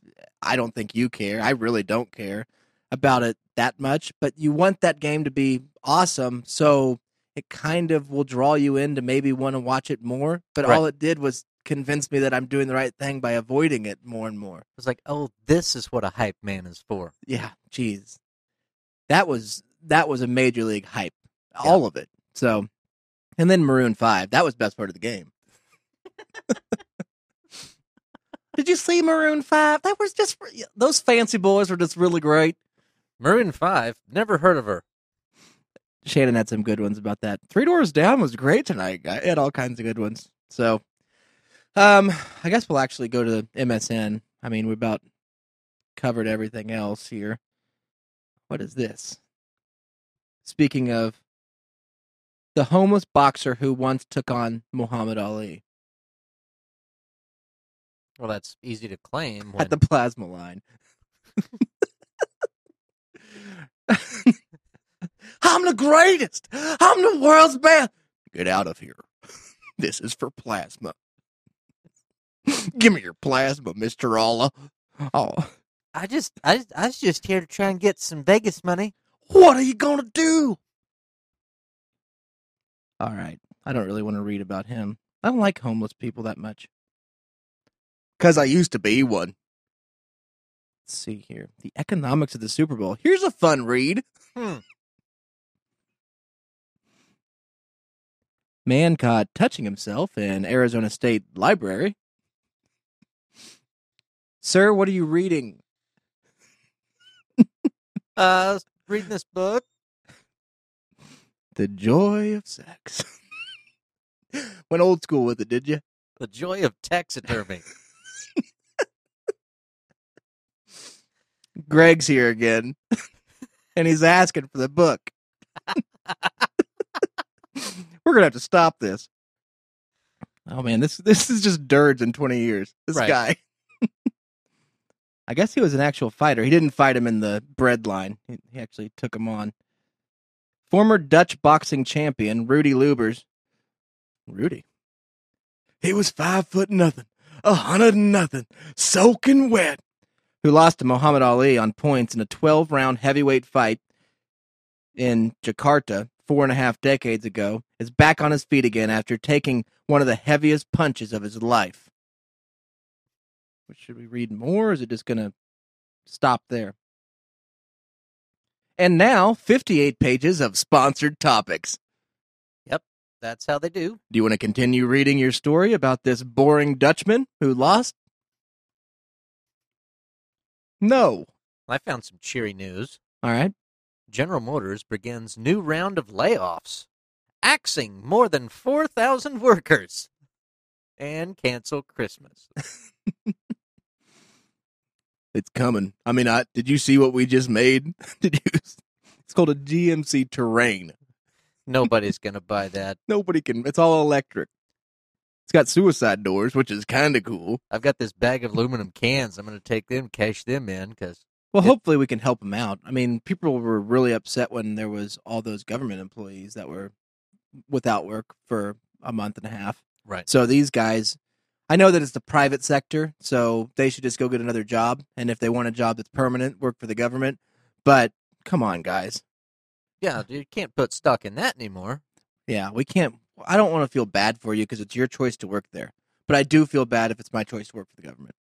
I don't think you care. I really don't care about it that much, but you want that game to be awesome, so it kind of will draw you in to maybe want to watch it more. But Right. all it did was convince me that I'm doing the right thing by avoiding it more and more. I was like, oh, this is what a hype man is for. Yeah, jeez, that was that was a major league hype, all of it. So, and then Maroon Five, that was best part of the game. Did you see Maroon Five? That was just those fancy boys were just really great. Maroon Five, never heard of her. Shannon had some good ones about that. Three Doors Down was great tonight. I had all kinds of good ones. So, um, I guess we'll actually go to the MSN. I mean, we about covered everything else here. What is this? Speaking of The homeless boxer who once took on Muhammad Ali Well, that's easy to claim. When, at the plasma line. I'm the greatest. I'm the world's best. Get out of here. This is for plasma. Give me your plasma, Mr. Allah. Oh, I just, I, I was just here to try and get some Vegas money. what are you going to do? All right. I don't really want to read about him. I don't like homeless people that much. Because I used to be one. Let's see here. The economics of the Super Bowl. Here's a fun read. Hmm. Man caught touching himself in Arizona State Library. Sir, what are you reading? Uh, reading this book. The Joy of Sex. Went old school with it, did you? The Joy of Taxidermy. Greg's here again, and he's asking for the book. We're gonna have to stop this. Oh man, this this is just dirge in twenty years. This Right. guy. I guess he was an actual fighter. He didn't fight him in the bread line. He, he actually took him on. Former Dutch boxing champion Rudi Lubbers. Rudy. He was five foot nothing, a hundred and nothing, soaking wet. Who lost to Muhammad Ali on points in a 12 round heavyweight fight in Jakarta four and a half decades ago, is back on his feet again after taking one of the heaviest punches of his life. Should we read more, or is it just going to stop there? And now, 58 pages of sponsored topics. Yep, that's how they do. Do you want to continue reading your story about this boring Dutchman who lost? No. I found some cheery news. All right. General Motors begins new round of layoffs, axing more than 4,000 workers, and cancel Christmas. It's coming. I mean, I did you see what we just made? Did you? It's called a GMC Terrain. Nobody's going to buy that. Nobody can. It's all electric. It's got suicide doors, which is kind of cool. I've got this bag of aluminum cans. I'm going to take them, cash them in, because Well, It- hopefully we can help them out. I mean, people were really upset when there was all those government employees that were without work for a month and a half. right. So these guys, I know that it's the private sector, so they should just go get another job. And if they want a job that's permanent, work for the government. But come on, guys. Yeah, you can't put stock in that anymore. Yeah, we can't. I don't want to feel bad for you because it's your choice to work there. But I do feel bad if it's my choice to work for the government.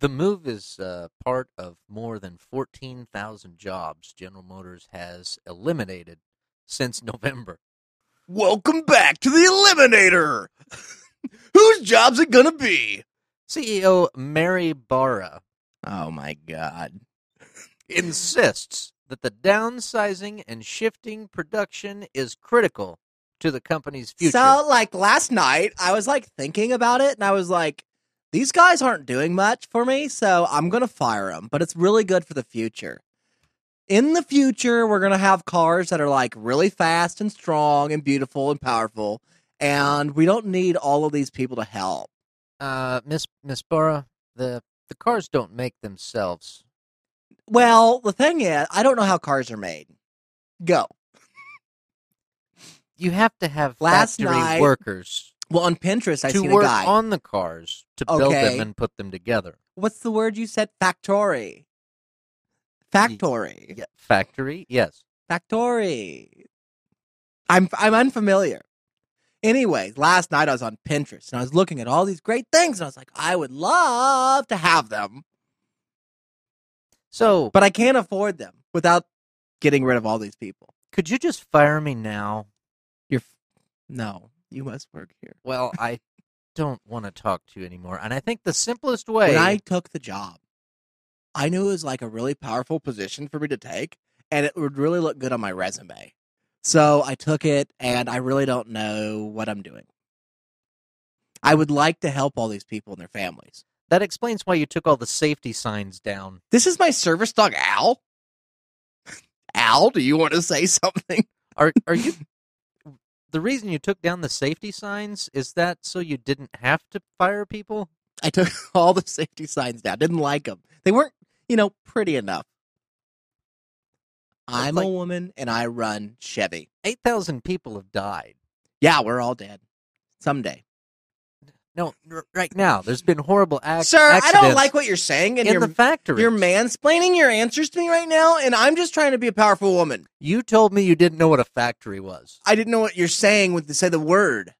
The move is uh, part of more than 14,000 jobs General Motors has eliminated since November. Welcome back to the Eliminator. Whose job's it gonna be? CEO Mary Barra Oh my god. insists that the downsizing and shifting production is critical to the company's future. So, like last night, I was like thinking about it, and I was like, these guys aren't doing much for me, so I'm gonna fire them. But it's really good for the future. In the future, we're gonna have cars that are like really fast and strong and beautiful and powerful, and we don't need all of these people to help. uh, Miss Miss Barra, the the cars don't make themselves. Well, the thing is, I don't know how cars are made. Go. You have to have Last factory night, workers Well, on Pinterest, I work a guy. on the cars to build Okay. them and put them together. What's the word you said? Factory. Factory. Yeah, factory, yes. Factory. I'm I'm unfamiliar. Anyway, last night I was on Pinterest and I was looking at all these great things and I was like, I would love to have them, So, but I can't afford them without getting rid of all these people. could you just fire me now? You're f- no, you must work here. Well, I don't want to talk to you anymore. And I think the simplest way When I took the job, I knew it was like a really powerful position for me to take, and it would really look good on my resume. So I took it, and I really don't know what I'm doing. I would like to help all these people and their families. that explains why you took all the safety signs down. This is my service dog, Al. Al, do you want to say something? Are are you the reason you took down the safety signs is that so you didn't have to fire people. I took all the safety signs down. Didn't like them. They weren't, you know, pretty enough. I'm like- a woman and I run Chevy. Eight thousand people have died. Yeah, we're all dead. Someday. No, r- right now there's been horrible ac- Sir, I don't like what you're saying, and in you're the factory. you're mansplaining your answers to me right now, and I'm just trying to be a powerful woman. You told me you didn't know what a factory was. I didn't know what you're saying with the say the word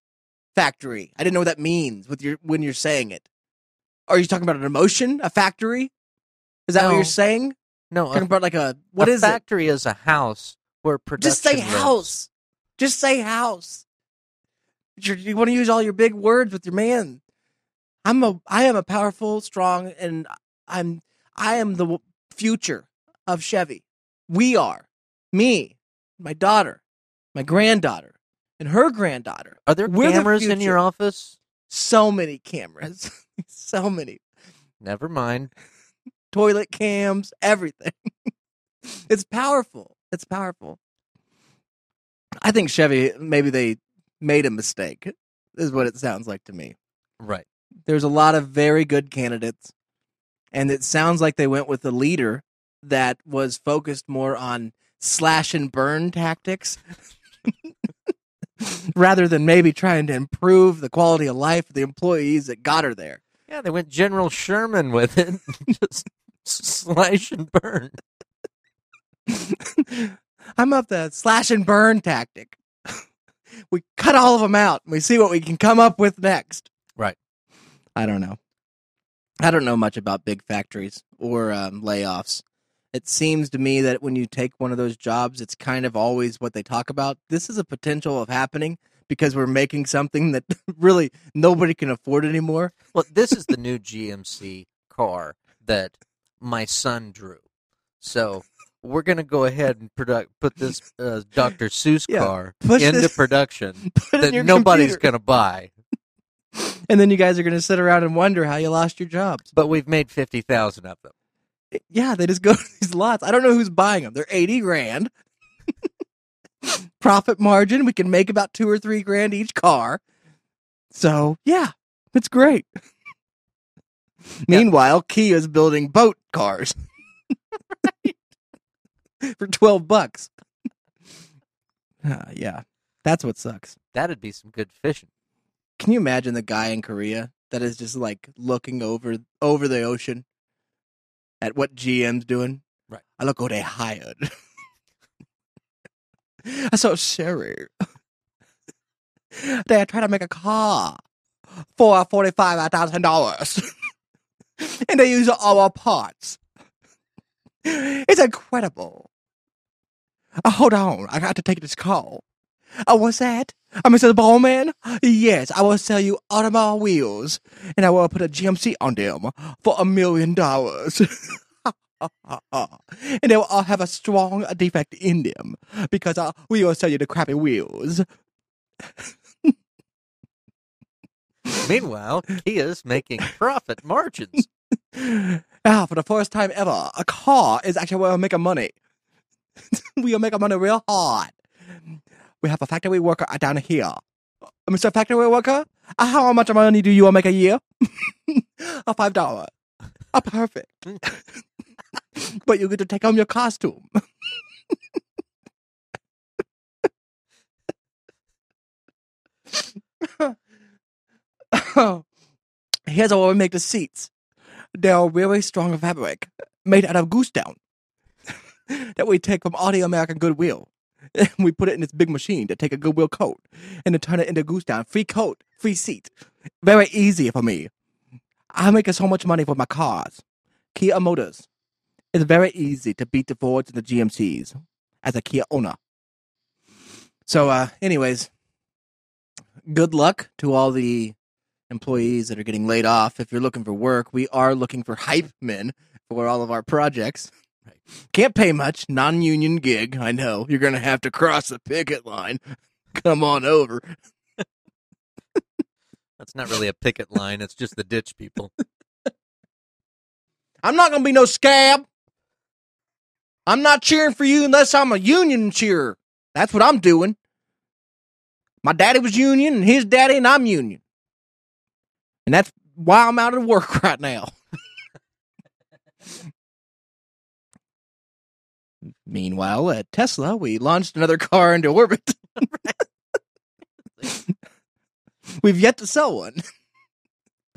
factory. I didn't know what that means with your when you're saying it. Are you talking about an emotion, a factory? Is that what you're saying? No, Talking a, about like a what a is it? factory is a house where production. Just say lives. house. Just say house. You're, you want to use all your big words with your man. I'm a I am a powerful, strong, and I'm I am the future of Chevy. We are me, my daughter, my granddaughter, and her granddaughter. Are there We're the cameras in your office? So many cameras, so many Never mind. Toilet cams, everything. it's powerful. It's powerful. I think Chevy maybe they made a mistake. Is what it sounds like to me. Right. There's a lot of very good candidates, and it sounds like they went with a leader that was focused more on slash and burn tactics rather than maybe trying to improve the quality of life of the employees that got her there. Yeah, they went General Sherman with it. Just slash and burn. I'm up the slash and burn tactic. we cut all of them out and we see what we can come up with next. Right. I don't know. I don't know much about big factories or um, layoffs. It seems to me that when you take one of those jobs, it's kind of always what they talk about. This is a potential of happening because we're making something that really nobody can afford anymore. Well, this is the new GMC car that my son drew. So we're gonna go ahead and product put this uh, Dr. Seuss Yeah, car push into this- production Put it in that your nobody's computer. gonna buy. And then you guys are going to sit around and wonder how you lost your jobs. But we've made fifty thousand of them. Yeah, they just go to these lots. I don't know who's buying them. They're 80 grand. Profit margin, we can make about two or three grand each car. So, yeah, it's great. Meanwhile, Kia's building boat cars for 12 bucks. Ah, yeah, that's what sucks. That'd be some good fishing. Can you imagine the guy in Korea that is just like looking over over the ocean at what GM's doing? Right. I look what they hired. I saw Sherry. they are trying to make a car for forty five thousand dollars, and they use our parts. It's incredible. Uh, hold on, I got to take this call. Oh, what's that? Uh, Mr. Bowman? Yes, I will sell you automobile wheels, and I will put a GMC on them for a million dollars. and they will all have a strong defect in them because uh, we will sell you the crappy wheels. Meanwhile, Kia's making profit margins. Ah, for the first time ever, a car is actually where we make money. we will make money real hard. We have a factory worker down here. Mr. Factory Worker, uh, how much money do you make a year? a five dollar. A perfect. but you get to take home your costume. Here's how we make the seats. They are really strong fabric made out of goose down that we take from all the American Goodwill. we put it in this big machine to take a Goodwill coat and to turn it into goose down. Free coat, free seat. Very easy for me. I make so much money for my cars. Kia Motors. It's very easy to beat the Fords and the GMCs as a Kia owner. So, uh, anyways, good luck to all the employees that are getting laid off. If you're looking for work, we are looking for hype men for all of our projects. Can't pay much, non union gig. I know. You're going to have to cross the picket line. Come on over. That's not really a picket line. It's just the ditch people. I'm not going to be no scab. I'm not cheering for you unless I'm a union cheerer. That's what I'm doing. My daddy was union, and his daddy, and I'm union. And that's why I'm out of work right now. Meanwhile, at Tesla, we launched another car into orbit. We've yet to sell one.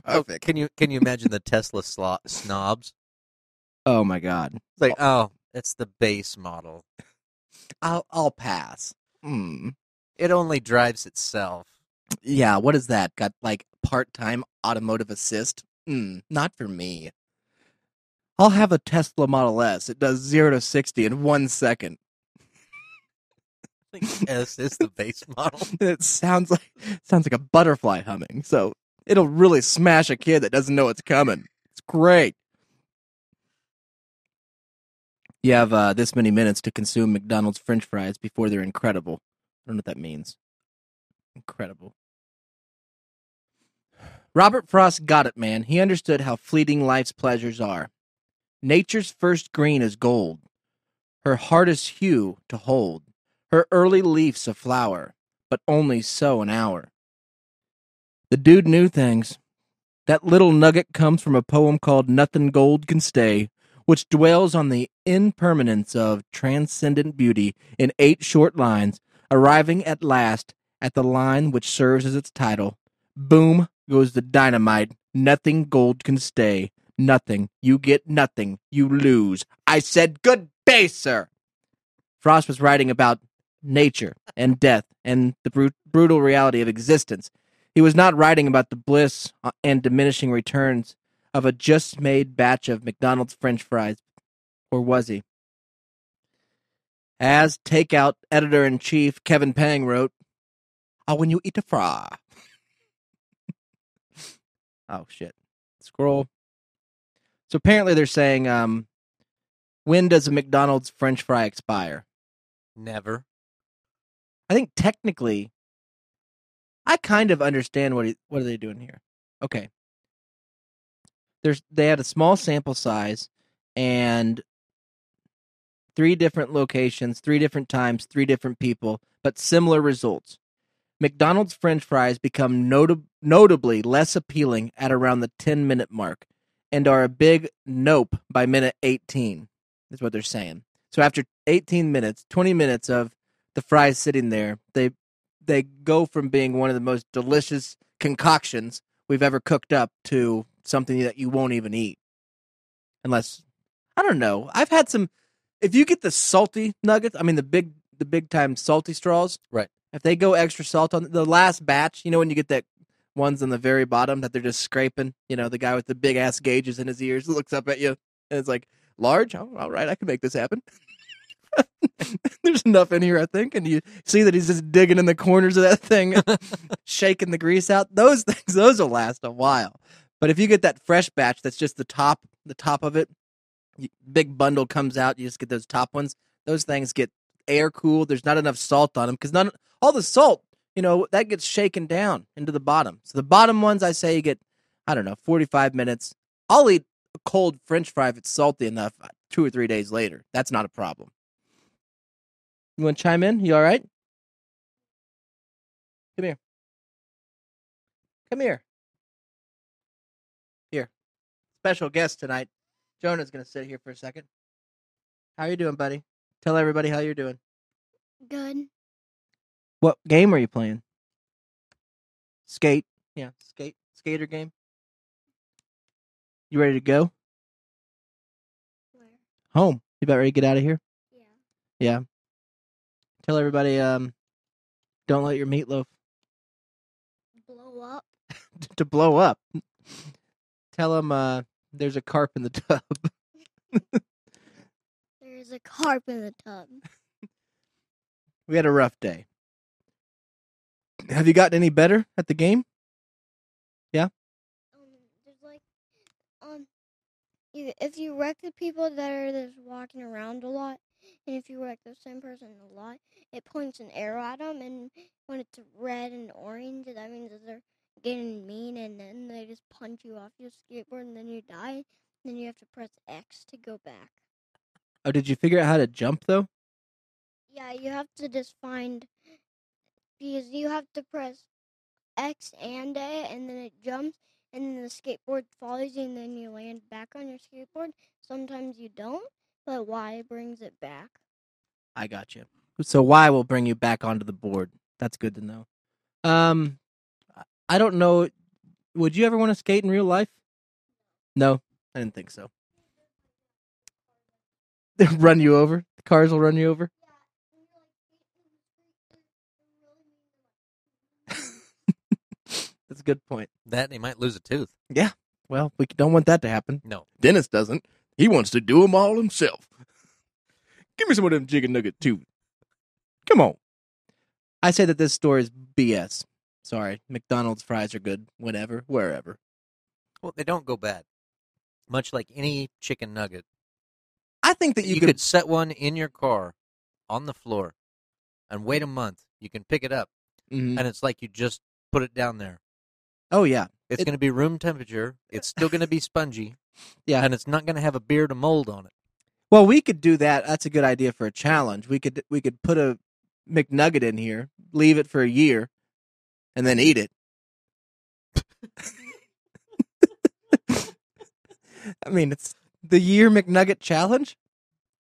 Oh, Perfect. can you can you imagine the Tesla slo- snobs? Oh my god. It's like, oh, it's the base model. I'll I'll pass. Hmm. It only drives itself. Yeah, what is that? Got like part-time automotive assist? Hmm, not for me. I'll have a Tesla Model S. It does 0 to 60 in 1 second. I think S is the base model. It sounds like sounds like a butterfly humming. So, it'll really smash a kid that doesn't know it's coming. It's great. You have uh, this many minutes to consume McDonald's french fries before they're incredible. I don't know what that means. Incredible. Robert Frost got it, man. He understood how fleeting life's pleasures are. Nature's first green is gold, her hardest hue to hold, her early leafs a flower, but only so an hour. The dude knew things. That little nugget comes from a poem called Nothing Gold Can Stay, which dwells on the impermanence of transcendent beauty in eight short lines, arriving at last at the line which serves as its title. Boom goes the dynamite. Nothing gold can stay. Nothing. You get nothing. You lose. I said good day, sir. Frost was writing about nature and death and the bru- brutal reality of existence. He was not writing about the bliss uh, and diminishing returns of a just made batch of McDonald's french fries. Or was he? As takeout editor in chief Kevin Pang wrote, Oh, when you eat a fry. Oh, shit. Scroll. So apparently they're saying, um, when does a McDonald's french fry expire? Never. I think technically, I kind of understand what he, what are they doing here. Okay, there's they had a small sample size and three different locations, three different times, three different people, but similar results. McDonald's French fries become notab- notably less appealing at around the 10 minute mark and are a big nope by minute 18, is what they're saying. So after 18 minutes, 20 minutes of the fries sitting there, they they go from being one of the most delicious concoctions we've ever cooked up to something that you won't even eat. Unless I don't know. I've had some if you get the salty nuggets, I mean the big the big time salty straws. Right. If they go extra salt on the last batch, you know when you get that ones on the very bottom that they're just scraping, you know, the guy with the big ass gauges in his ears looks up at you and it's like, large? Oh, all right, I can make this happen. There's enough in here, I think, and you see that he's just digging in the corners of that thing, shaking the grease out. Those things, those will last a while. But if you get that fresh batch, that's just the top, the top of it, you, big bundle comes out. You just get those top ones. Those things get air cooled. There's not enough salt on them because none, all the salt, you know, that gets shaken down into the bottom. So the bottom ones, I say, you get, I don't know, 45 minutes. I'll eat a cold French fry if it's salty enough uh, two or three days later. That's not a problem. You want to chime in? You all right? Come here. Come here. Here. Special guest tonight. Jonah's going to sit here for a second. How are you doing, buddy? Tell everybody how you're doing. Good. What game are you playing? Skate. Yeah, skate. Skater game. You ready to go? Where? Home. You about ready to get out of here? Yeah. Yeah. Tell everybody, um, don't let your meatloaf Blow up. to blow up. Tell them uh, there's a carp in the tub. There's a carp in the tub. we had a rough day. Have you gotten any better at the game? Yeah. Um, there's like, um, if you wreck the people that are just walking around a lot, and if you wreck the same person a lot, it points an arrow at them, and when it's red and orange, that means that they're getting mean, and then they just punch you off your skateboard, and then you die. and Then you have to press X to go back. Oh, did you figure out how to jump though? Yeah, you have to just find because you have to press X and A, and then it jumps, and then the skateboard follows you, and then you land back on your skateboard. Sometimes you don't, but Y brings it back. I got you. So Y will bring you back onto the board. That's good to know. Um, I don't know. Would you ever want to skate in real life? No, I didn't think so. They'll run you over. The cars will run you over. That's a good point. That they might lose a tooth. Yeah. Well, we don't want that to happen. No. Dennis doesn't. He wants to do them all himself. Give me some of them chicken nugget too. Come on. I say that this store is BS. Sorry, McDonald's fries are good whenever, wherever. Well, they don't go bad. Much like any chicken nugget, I think that you, you, could, could. set one in your car on the floor and wait a month. You can pick it up, Mhm. and it's like you just put it down there. Oh yeah, It's It- going to be room temperature. It's still going to be spongy. Yeah. and it's not going to have a beard of mold on it. Well, we could do that. That's a good idea for a challenge. We could we could put a McNugget in here, leave it for a year, and then eat it. I mean, it's the year McNugget challenge.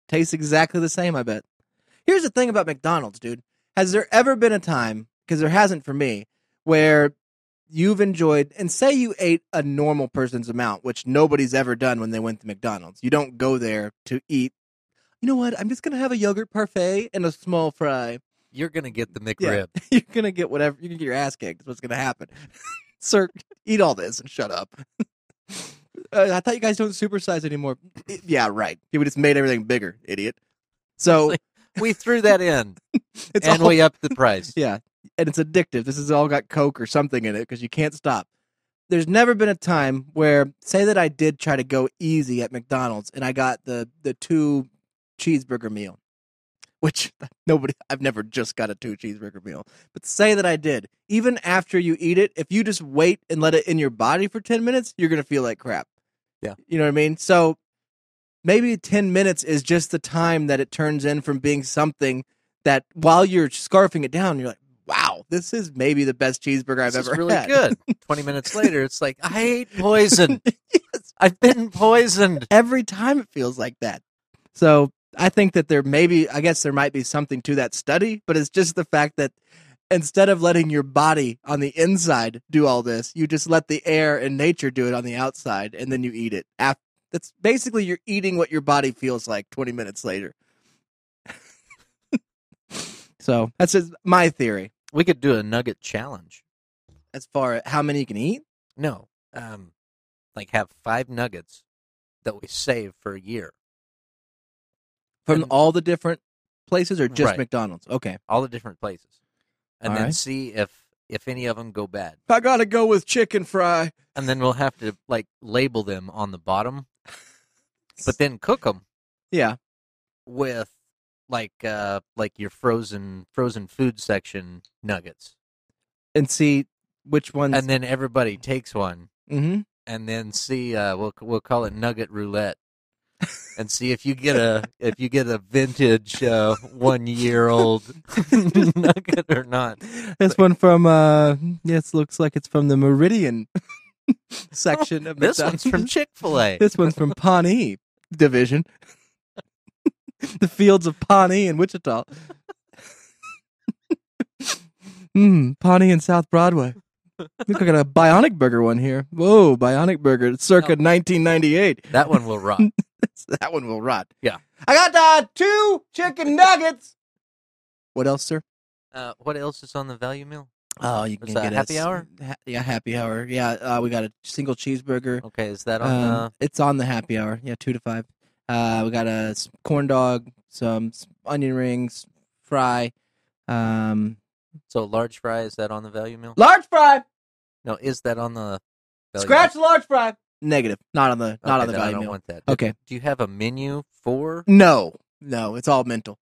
Tastes exactly the same, I bet. Here's the thing about McDonald's, dude. Has there ever been a time, because there hasn't for me, where you've enjoyed, and say you ate a normal person's amount, which nobody's ever done when they went to McDonald's. You don't go there to eat, you know what, I'm just going to have a yogurt parfait and a small fry. You're going to get the Yeah. McRib. You're going to get whatever, you're to get your ass kicked. That's what's going to happen. Sir, eat all this and shut up. Uh, I thought you guys don't supersize anymore. Yeah, right. We just made everything bigger, idiot. So we threw that in, it's and we upped the price. yeah, and it's addictive. This has all got Coke or something in it because you can't stop. There's never been a time where, say that I did try to go easy at McDonald's and I got the the two cheeseburger meal, which nobody, I've never just got a two cheeseburger meal. But say that I did, even after you eat it, if you just wait and let it in your body for ten minutes, you're gonna feel like crap. Yeah. you know what I mean. So maybe ten minutes is just the time that it turns in from being something that while you're scarfing it down, you're like, wow, this is maybe the best cheeseburger I've This is ever really had. good. Twenty minutes later, it's like I ate poison. I've been poisoned. Every time it feels like that. So I think that there maybe, I guess there might be something to that study, but it's just the fact that instead of letting your body on the inside do all this, you just let the air and nature do it on the outside, and then you eat it. Af- That's basically you're eating what your body feels like 20 minutes later. so that's just my theory We could do a nugget challenge. as far as how many you can eat. No, um, like have five nuggets that we save for a year. From And- all the different places or just Right. McDonald's? Okay. all the different places, and All then right. see if if any of them go bad, I gotta go with chicken fry. and then we'll have to like label them on the bottom, but then cook them Yeah. with like uh like your frozen frozen food section nuggets, And see which ones. and then everybody takes one, hmm and then see uh we'll we'll call it nugget roulette. And see if you get a if you get a vintage uh, one year old nugget or not. This one from uh yes, looks like it's from the Meridian section of This one's from Chick Fil A. This one's from Pawnee division. the fields of Pawnee in Wichita. Hmm, Pawnee and South Broadway. Look, I got a Bionic Burger one here. Whoa, Bionic Burger, circa 1998. That one will rot. that one will rot. Yeah. I got uh, two chicken nuggets. What else, sir? Uh, what else is on the value meal? Oh, you Is can that get happy a s- hour? ha- yeah, happy hour. Yeah, uh, we got a single cheeseburger. Okay, is that on Um, it's on the happy hour. Yeah, two to five. Uh, we got a corn dog, some s- onion rings, fry, um, so large fry? Is that on the value meal? large fry. No, is that on the value Scratch the large fry. Negative. Not on the meal? not Okay, on the then I value don't meal. want that. Okay. Do you have a menu for? No, no, it's all mental.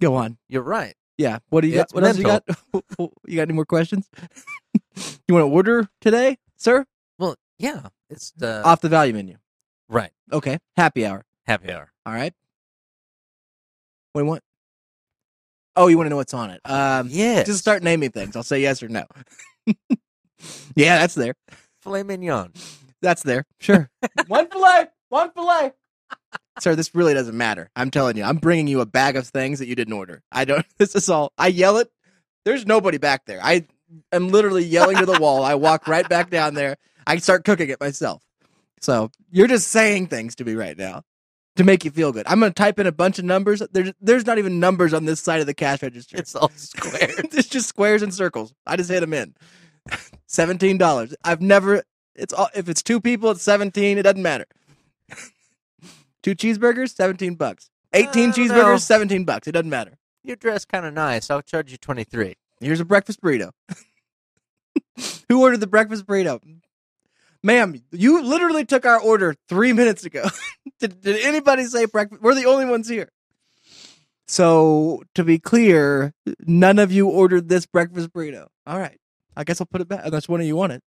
Go on. You're right. Yeah. What do you It's got? What else you got? you got any more questions? you want to order today, sir? Well, yeah, it's the Off the value menu. right Okay. Happy hour. Happy hour. All right. What do you want? Oh, you want to know what's on it? Um, Yes. Just start naming things. I'll say yes or no. yeah, that's there. Filet mignon. That's there. Sure. one fillet. One fillet. Sir, this really doesn't matter. I'm telling you, I'm bringing you a bag of things that you didn't order. I don't. This is all. I yell it. There's nobody back there. I am literally yelling to the wall. I walk right back down there. I start cooking it myself. So you're just saying things to me right now to make you feel good. I'm going to type in a bunch of numbers. There's there's not even numbers on this side of the cash register. It's all squares. it's just squares and circles. I just hit them in. Seventeen dollars. I've never. It's all. If it's two people, it's seventeen. It doesn't matter. two cheeseburgers, seventeen bucks. Eighteen oh, I cheeseburgers, know. seventeen bucks. It doesn't matter. You're dressed kind of nice. I'll charge you 23. Here's a breakfast burrito. Who ordered the breakfast burrito? Ma'am, you literally took our order three minutes ago. did, did anybody say breakfast? We're the only ones here. So, to be clear, none of you ordered this breakfast burrito. All right. I guess I'll put it back unless one of you want it.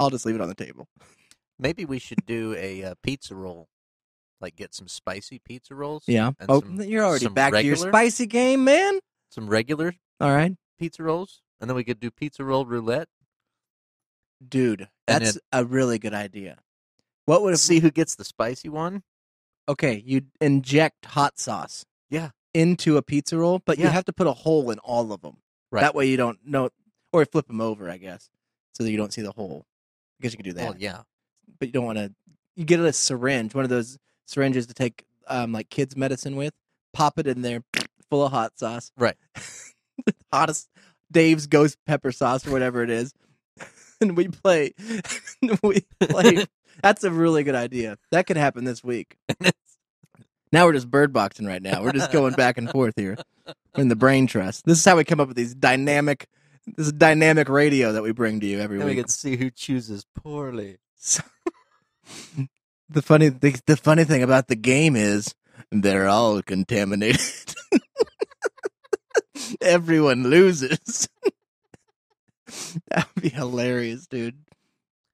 I'll just leave it on the table. Maybe we should do a uh, pizza roll. Like get some spicy pizza rolls. Yeah. Oh, some, you're already back to your spicy game, man. some regular All right. pizza rolls, and then we could do pizza roll roulette. Dude, And that's a really good idea. What would See who gets the spicy one. okay, you inject hot sauce. Yeah. Into a pizza roll, but you Yeah. have to put a hole in all of them. Right. That way you don't know, or flip them over, I guess, so that you don't see the hole. I guess you could do that, Well, yeah. but you don't want to. You get a syringe, one of those syringes to take um, like kids medicine with. Pop it in there, full of hot sauce. Right. Hottest Dave's ghost pepper sauce or whatever it is, and we play. we play. That's a really good idea. That could happen this week. Now we're just bird boxing right now. We're just going back and forth here We're in the brain trust. This is how we come up with these dynamic, this is dynamic radio that we bring to you every And we week. can see who chooses poorly. So- the funny, the, the funny thing about the game is they're all contaminated. Everyone loses. that would be hilarious, dude.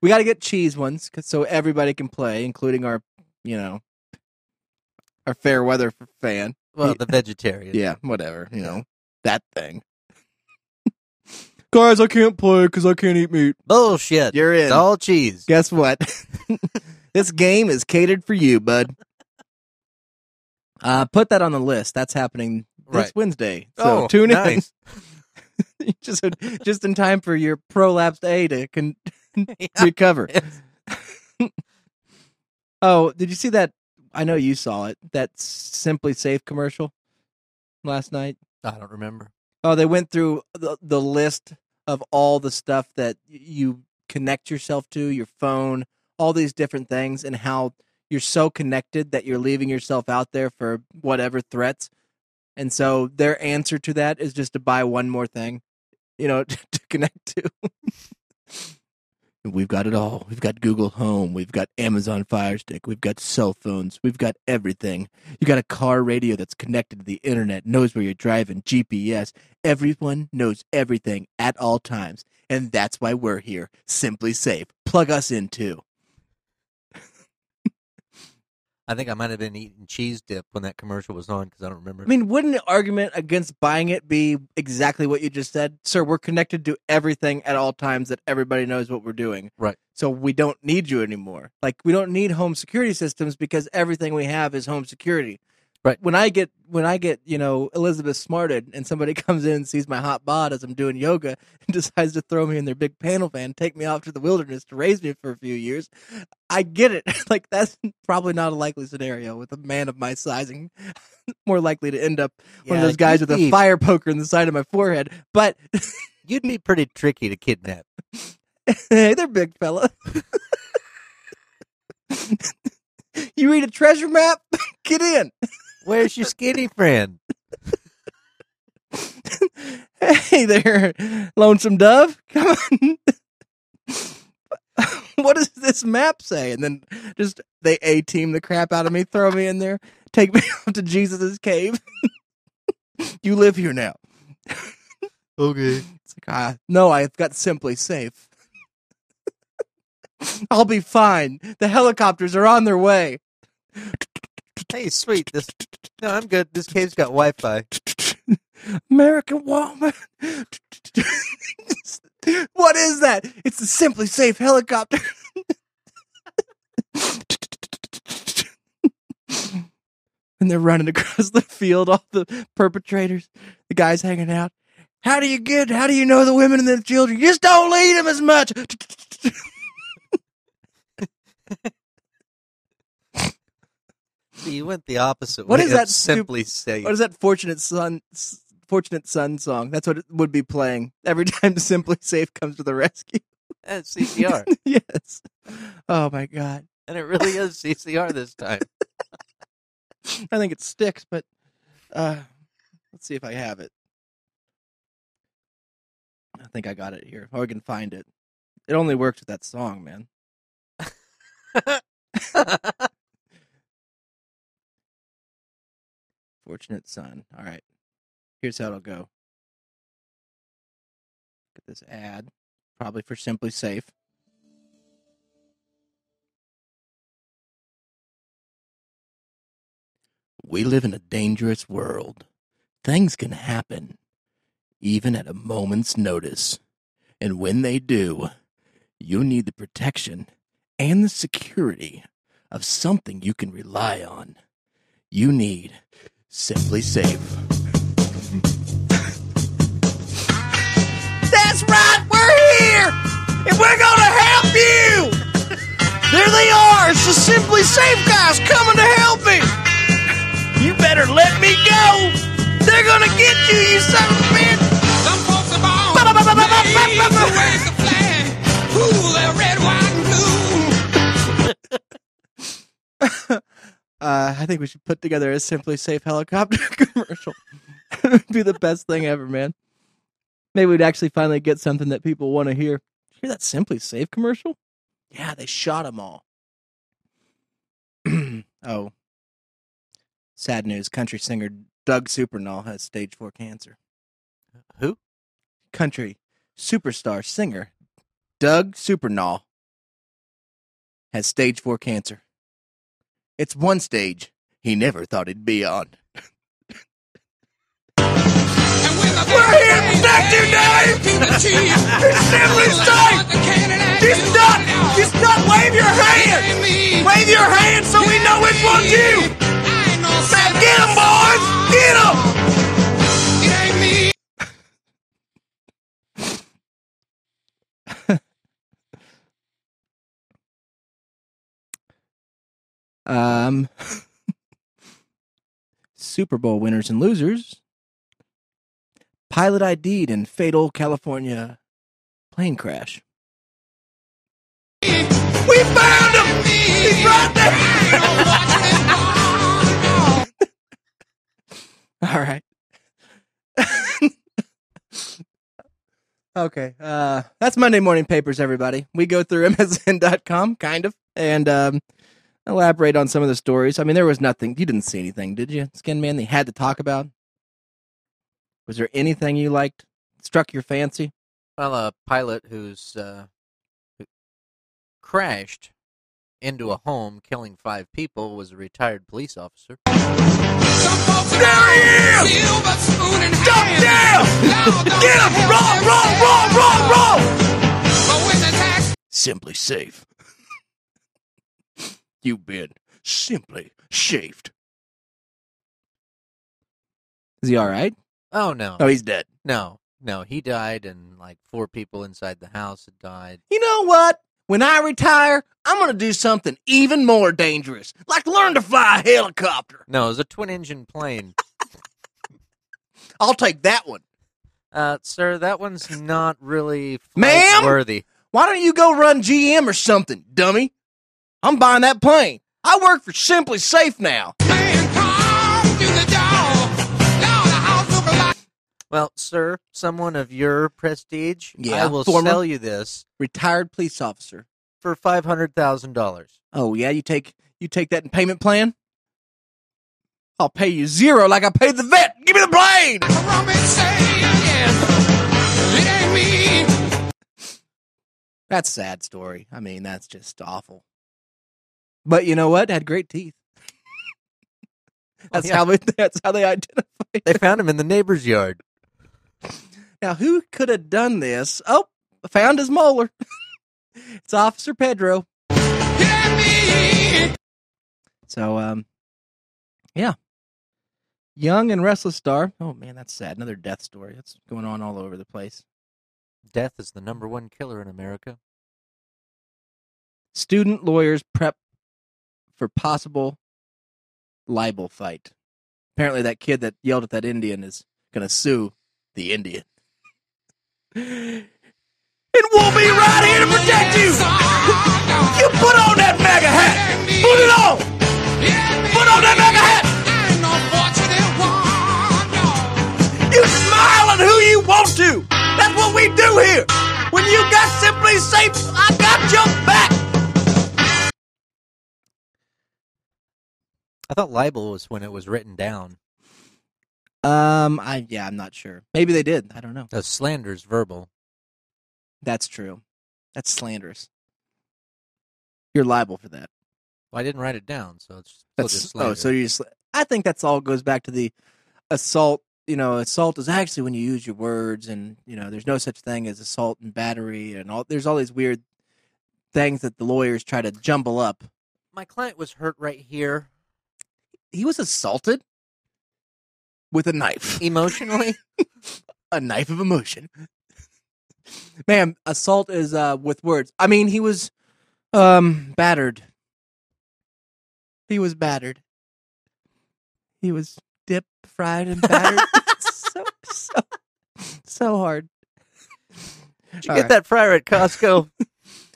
We got to get cheese ones 'cause- so everybody can play, including our, you know, our fair weather fan. Well, the vegetarian. Yeah, whatever, you know, that thing. Guys, I can't play because I can't eat meat. Bullshit. You're in. It's all cheese. Guess what? this game is catered for you, bud. Uh, put that on the list. That's happening this Right. Wednesday. So Oh, tune nice. just just in time for your prolapsed A to con- Yeah. recover. Oh, did you see that? I know you saw it. That SimpliSafe commercial last night. I don't remember. Oh, they went through the, the list of all the stuff that you connect yourself to, your phone, all these different things, and how you're so connected that you're leaving yourself out there for whatever threats. And so their answer to that is just to buy one more thing, you know, to connect to. We've got it all. We've got Google Home. We've got Amazon Fire Stick. We've got cell phones. We've got everything. You got a car radio that's connected to the internet, knows where you're driving, GPS. Everyone knows everything at all times. And that's why we're here. SimpliSafe. Plug us in too. I think I might have been eating cheese dip when that commercial was on because I don't remember. I mean, wouldn't an argument against buying it be exactly what you just said? Sir, we're connected to everything at all times that everybody knows what we're doing. Right. So we don't need you anymore. Like we don't need home security systems because everything we have is home security. Right. When I get when I get, you know, Elizabeth smarted and somebody comes in and sees my hot bod as I'm doing yoga and decides to throw me in their big panel van, take me off to the wilderness to raise me for a few years, I get it. like that's probably not a likely scenario with a man of my sizing. More likely to end up one of those guys with a fire poker in the side of my forehead. But You'd be pretty tricky to kidnap. hey, they're big fella. you read a treasure map? Get in. Where's your skinny friend? Hey there, lonesome dove. Come on. what does this map say? And then just they a team the crap out of me, throw me in there, take me to Jesus's cave. you live here now. Okay. It's like, ah, no, I've got SimpliSafe. I'll be fine. The helicopters are on their way. Hey, sweet. This no, I'm good. This cave's got Wi-Fi. American woman. what is that? It's the SimpliSafe helicopter. and they're running across the field, all the perpetrators, the guys hanging out. How do you get? How do you know the women and the children? You just don't lead them as much. You went the opposite What way. is that simply say? What is that fortunate son? Fortunate son song. That's what it would be playing every time SimpliSafe comes to the rescue. CCR. yes. Oh my god. and it really is CCR this time. I think it sticks, but uh let's see if I have it. I think I got it here. Or I can find it. It only works with that song, man. Fortunate son. All right. Here's how it'll go. Get this ad, probably for SimpliSafe. We live in a dangerous world. Things can happen, even at a moment's notice. And when they do, you need the protection and the security of something you can rely on. You need SimpliSafe. That's right, we're here! And we're gonna help you! There they are! It's the Simply Safe guys coming to help me! You better let me go! They're gonna get you, you son of a bitch! Some folks are born made to wave the flag. Ooh, they're red, white, and blue. Uh, I think we should put together a SimpliSafe helicopter commercial. it would be the best thing ever, man. Maybe we'd actually finally get something that people want to hear. Did you hear that SimpliSafe commercial? Yeah, they shot them all. oh. Sad news. Country singer Doug Supernaw has stage four cancer. Who? Country superstar singer Doug Supernaw has stage four cancer. It's one stage he never thought he'd be on. We're here to protect you, Dave! It's SimpliSafe! Just not, just not wave your hand! Wave your hand so we know which one's you! Now get 'em, boys! Get 'em! Um, Super Bowl winners and losers. Pilot ID'd in fatal California plane crash. We found him! He's right there! All right. okay. Uh, that's Monday morning papers, everybody. We go through MSN.com, kind of, and um, elaborate on some of the stories. I mean, there was nothing. You didn't see anything, did you, Skin Man? They had to talk about. Was there anything you liked? Struck your fancy? Well, a pilot who's uh, who crashed into a home, killing five people, was a retired police officer. Some folks are born silver spoon in hand. down! Lord, don't Get 'em! let Roll, roll, roll, roll, roll! But when the tax SimpliSafe. You've been simply shaved. Is he all right? Oh no, Oh, he's dead. no, no. He died, and like four people inside the house had died. You know what? When I retire, I'm going to do something even more dangerous, like learn to fly a helicopter. No, it was a twin-engine plane. I'll take that one. Uh, sir, that one's not really Ma'am? worthy. Why don't you go run GM or something, dummy? I'm buying that plane. I work for SimpliSafe now. man come to the door. Lord, the house look like Well, sir, someone of your prestige, Yeah, I will former. sell you this Retired police officer. for five hundred thousand dollars. Oh yeah, you take you take that in payment plan? I'll pay you zero like I paid the vet. Give me the plane. a rum and say yes. It ain't me. That's a sad story. I mean, that's just awful. But you know what? Had great teeth. That's yeah. how that's how they identify. They found him in the neighbor's yard. Now, who could have done this? Oh, found his molar. it's Officer Pedro. So, um, yeah. Young and restless star. Oh man, that's sad. Another death story. That's going on all over the place. Death is the number one killer in America. Student lawyers prep for possible libel fight. Apparently, that kid that yelled at that Indian is going to sue the Indian. And we'll be right here to protect you. You put on that MAGA hat. Put it on. Put on that MAGA hat. You smile at who you want to. That's what we do here. When you got SimpliSafe, I got your back. I thought libel was when it was written down. Um, I yeah, I'm not sure. Maybe they did. I don't know. The slander's verbal. That's true. That's slanderous. You're liable for that. Well, I didn't write it down, so it's still That's just oh, so you. Just, I think that's all goes back to the assault. You know, assault is actually when you use your words, and you know, there's no such thing as assault and battery, and all. There's all these weird things that the lawyers try to jumble up. My client was hurt right here. He was assaulted with a knife, Emotionally? a knife of emotion. Man, assault is uh with words. I mean, he was um battered. He was battered. He was dipped, fried, and battered. so so so hard. Did you All get right. that fryer at Costco?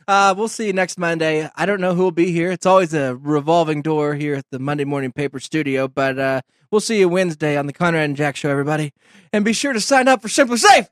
Uh, we'll see you next Monday. I don't know who will be here. It's always a revolving door here at the Monday Morning Paper Studio, but uh, we'll see you Wednesday on the Conrad and Jack Show, everybody. And be sure to sign up for SimpliSafe.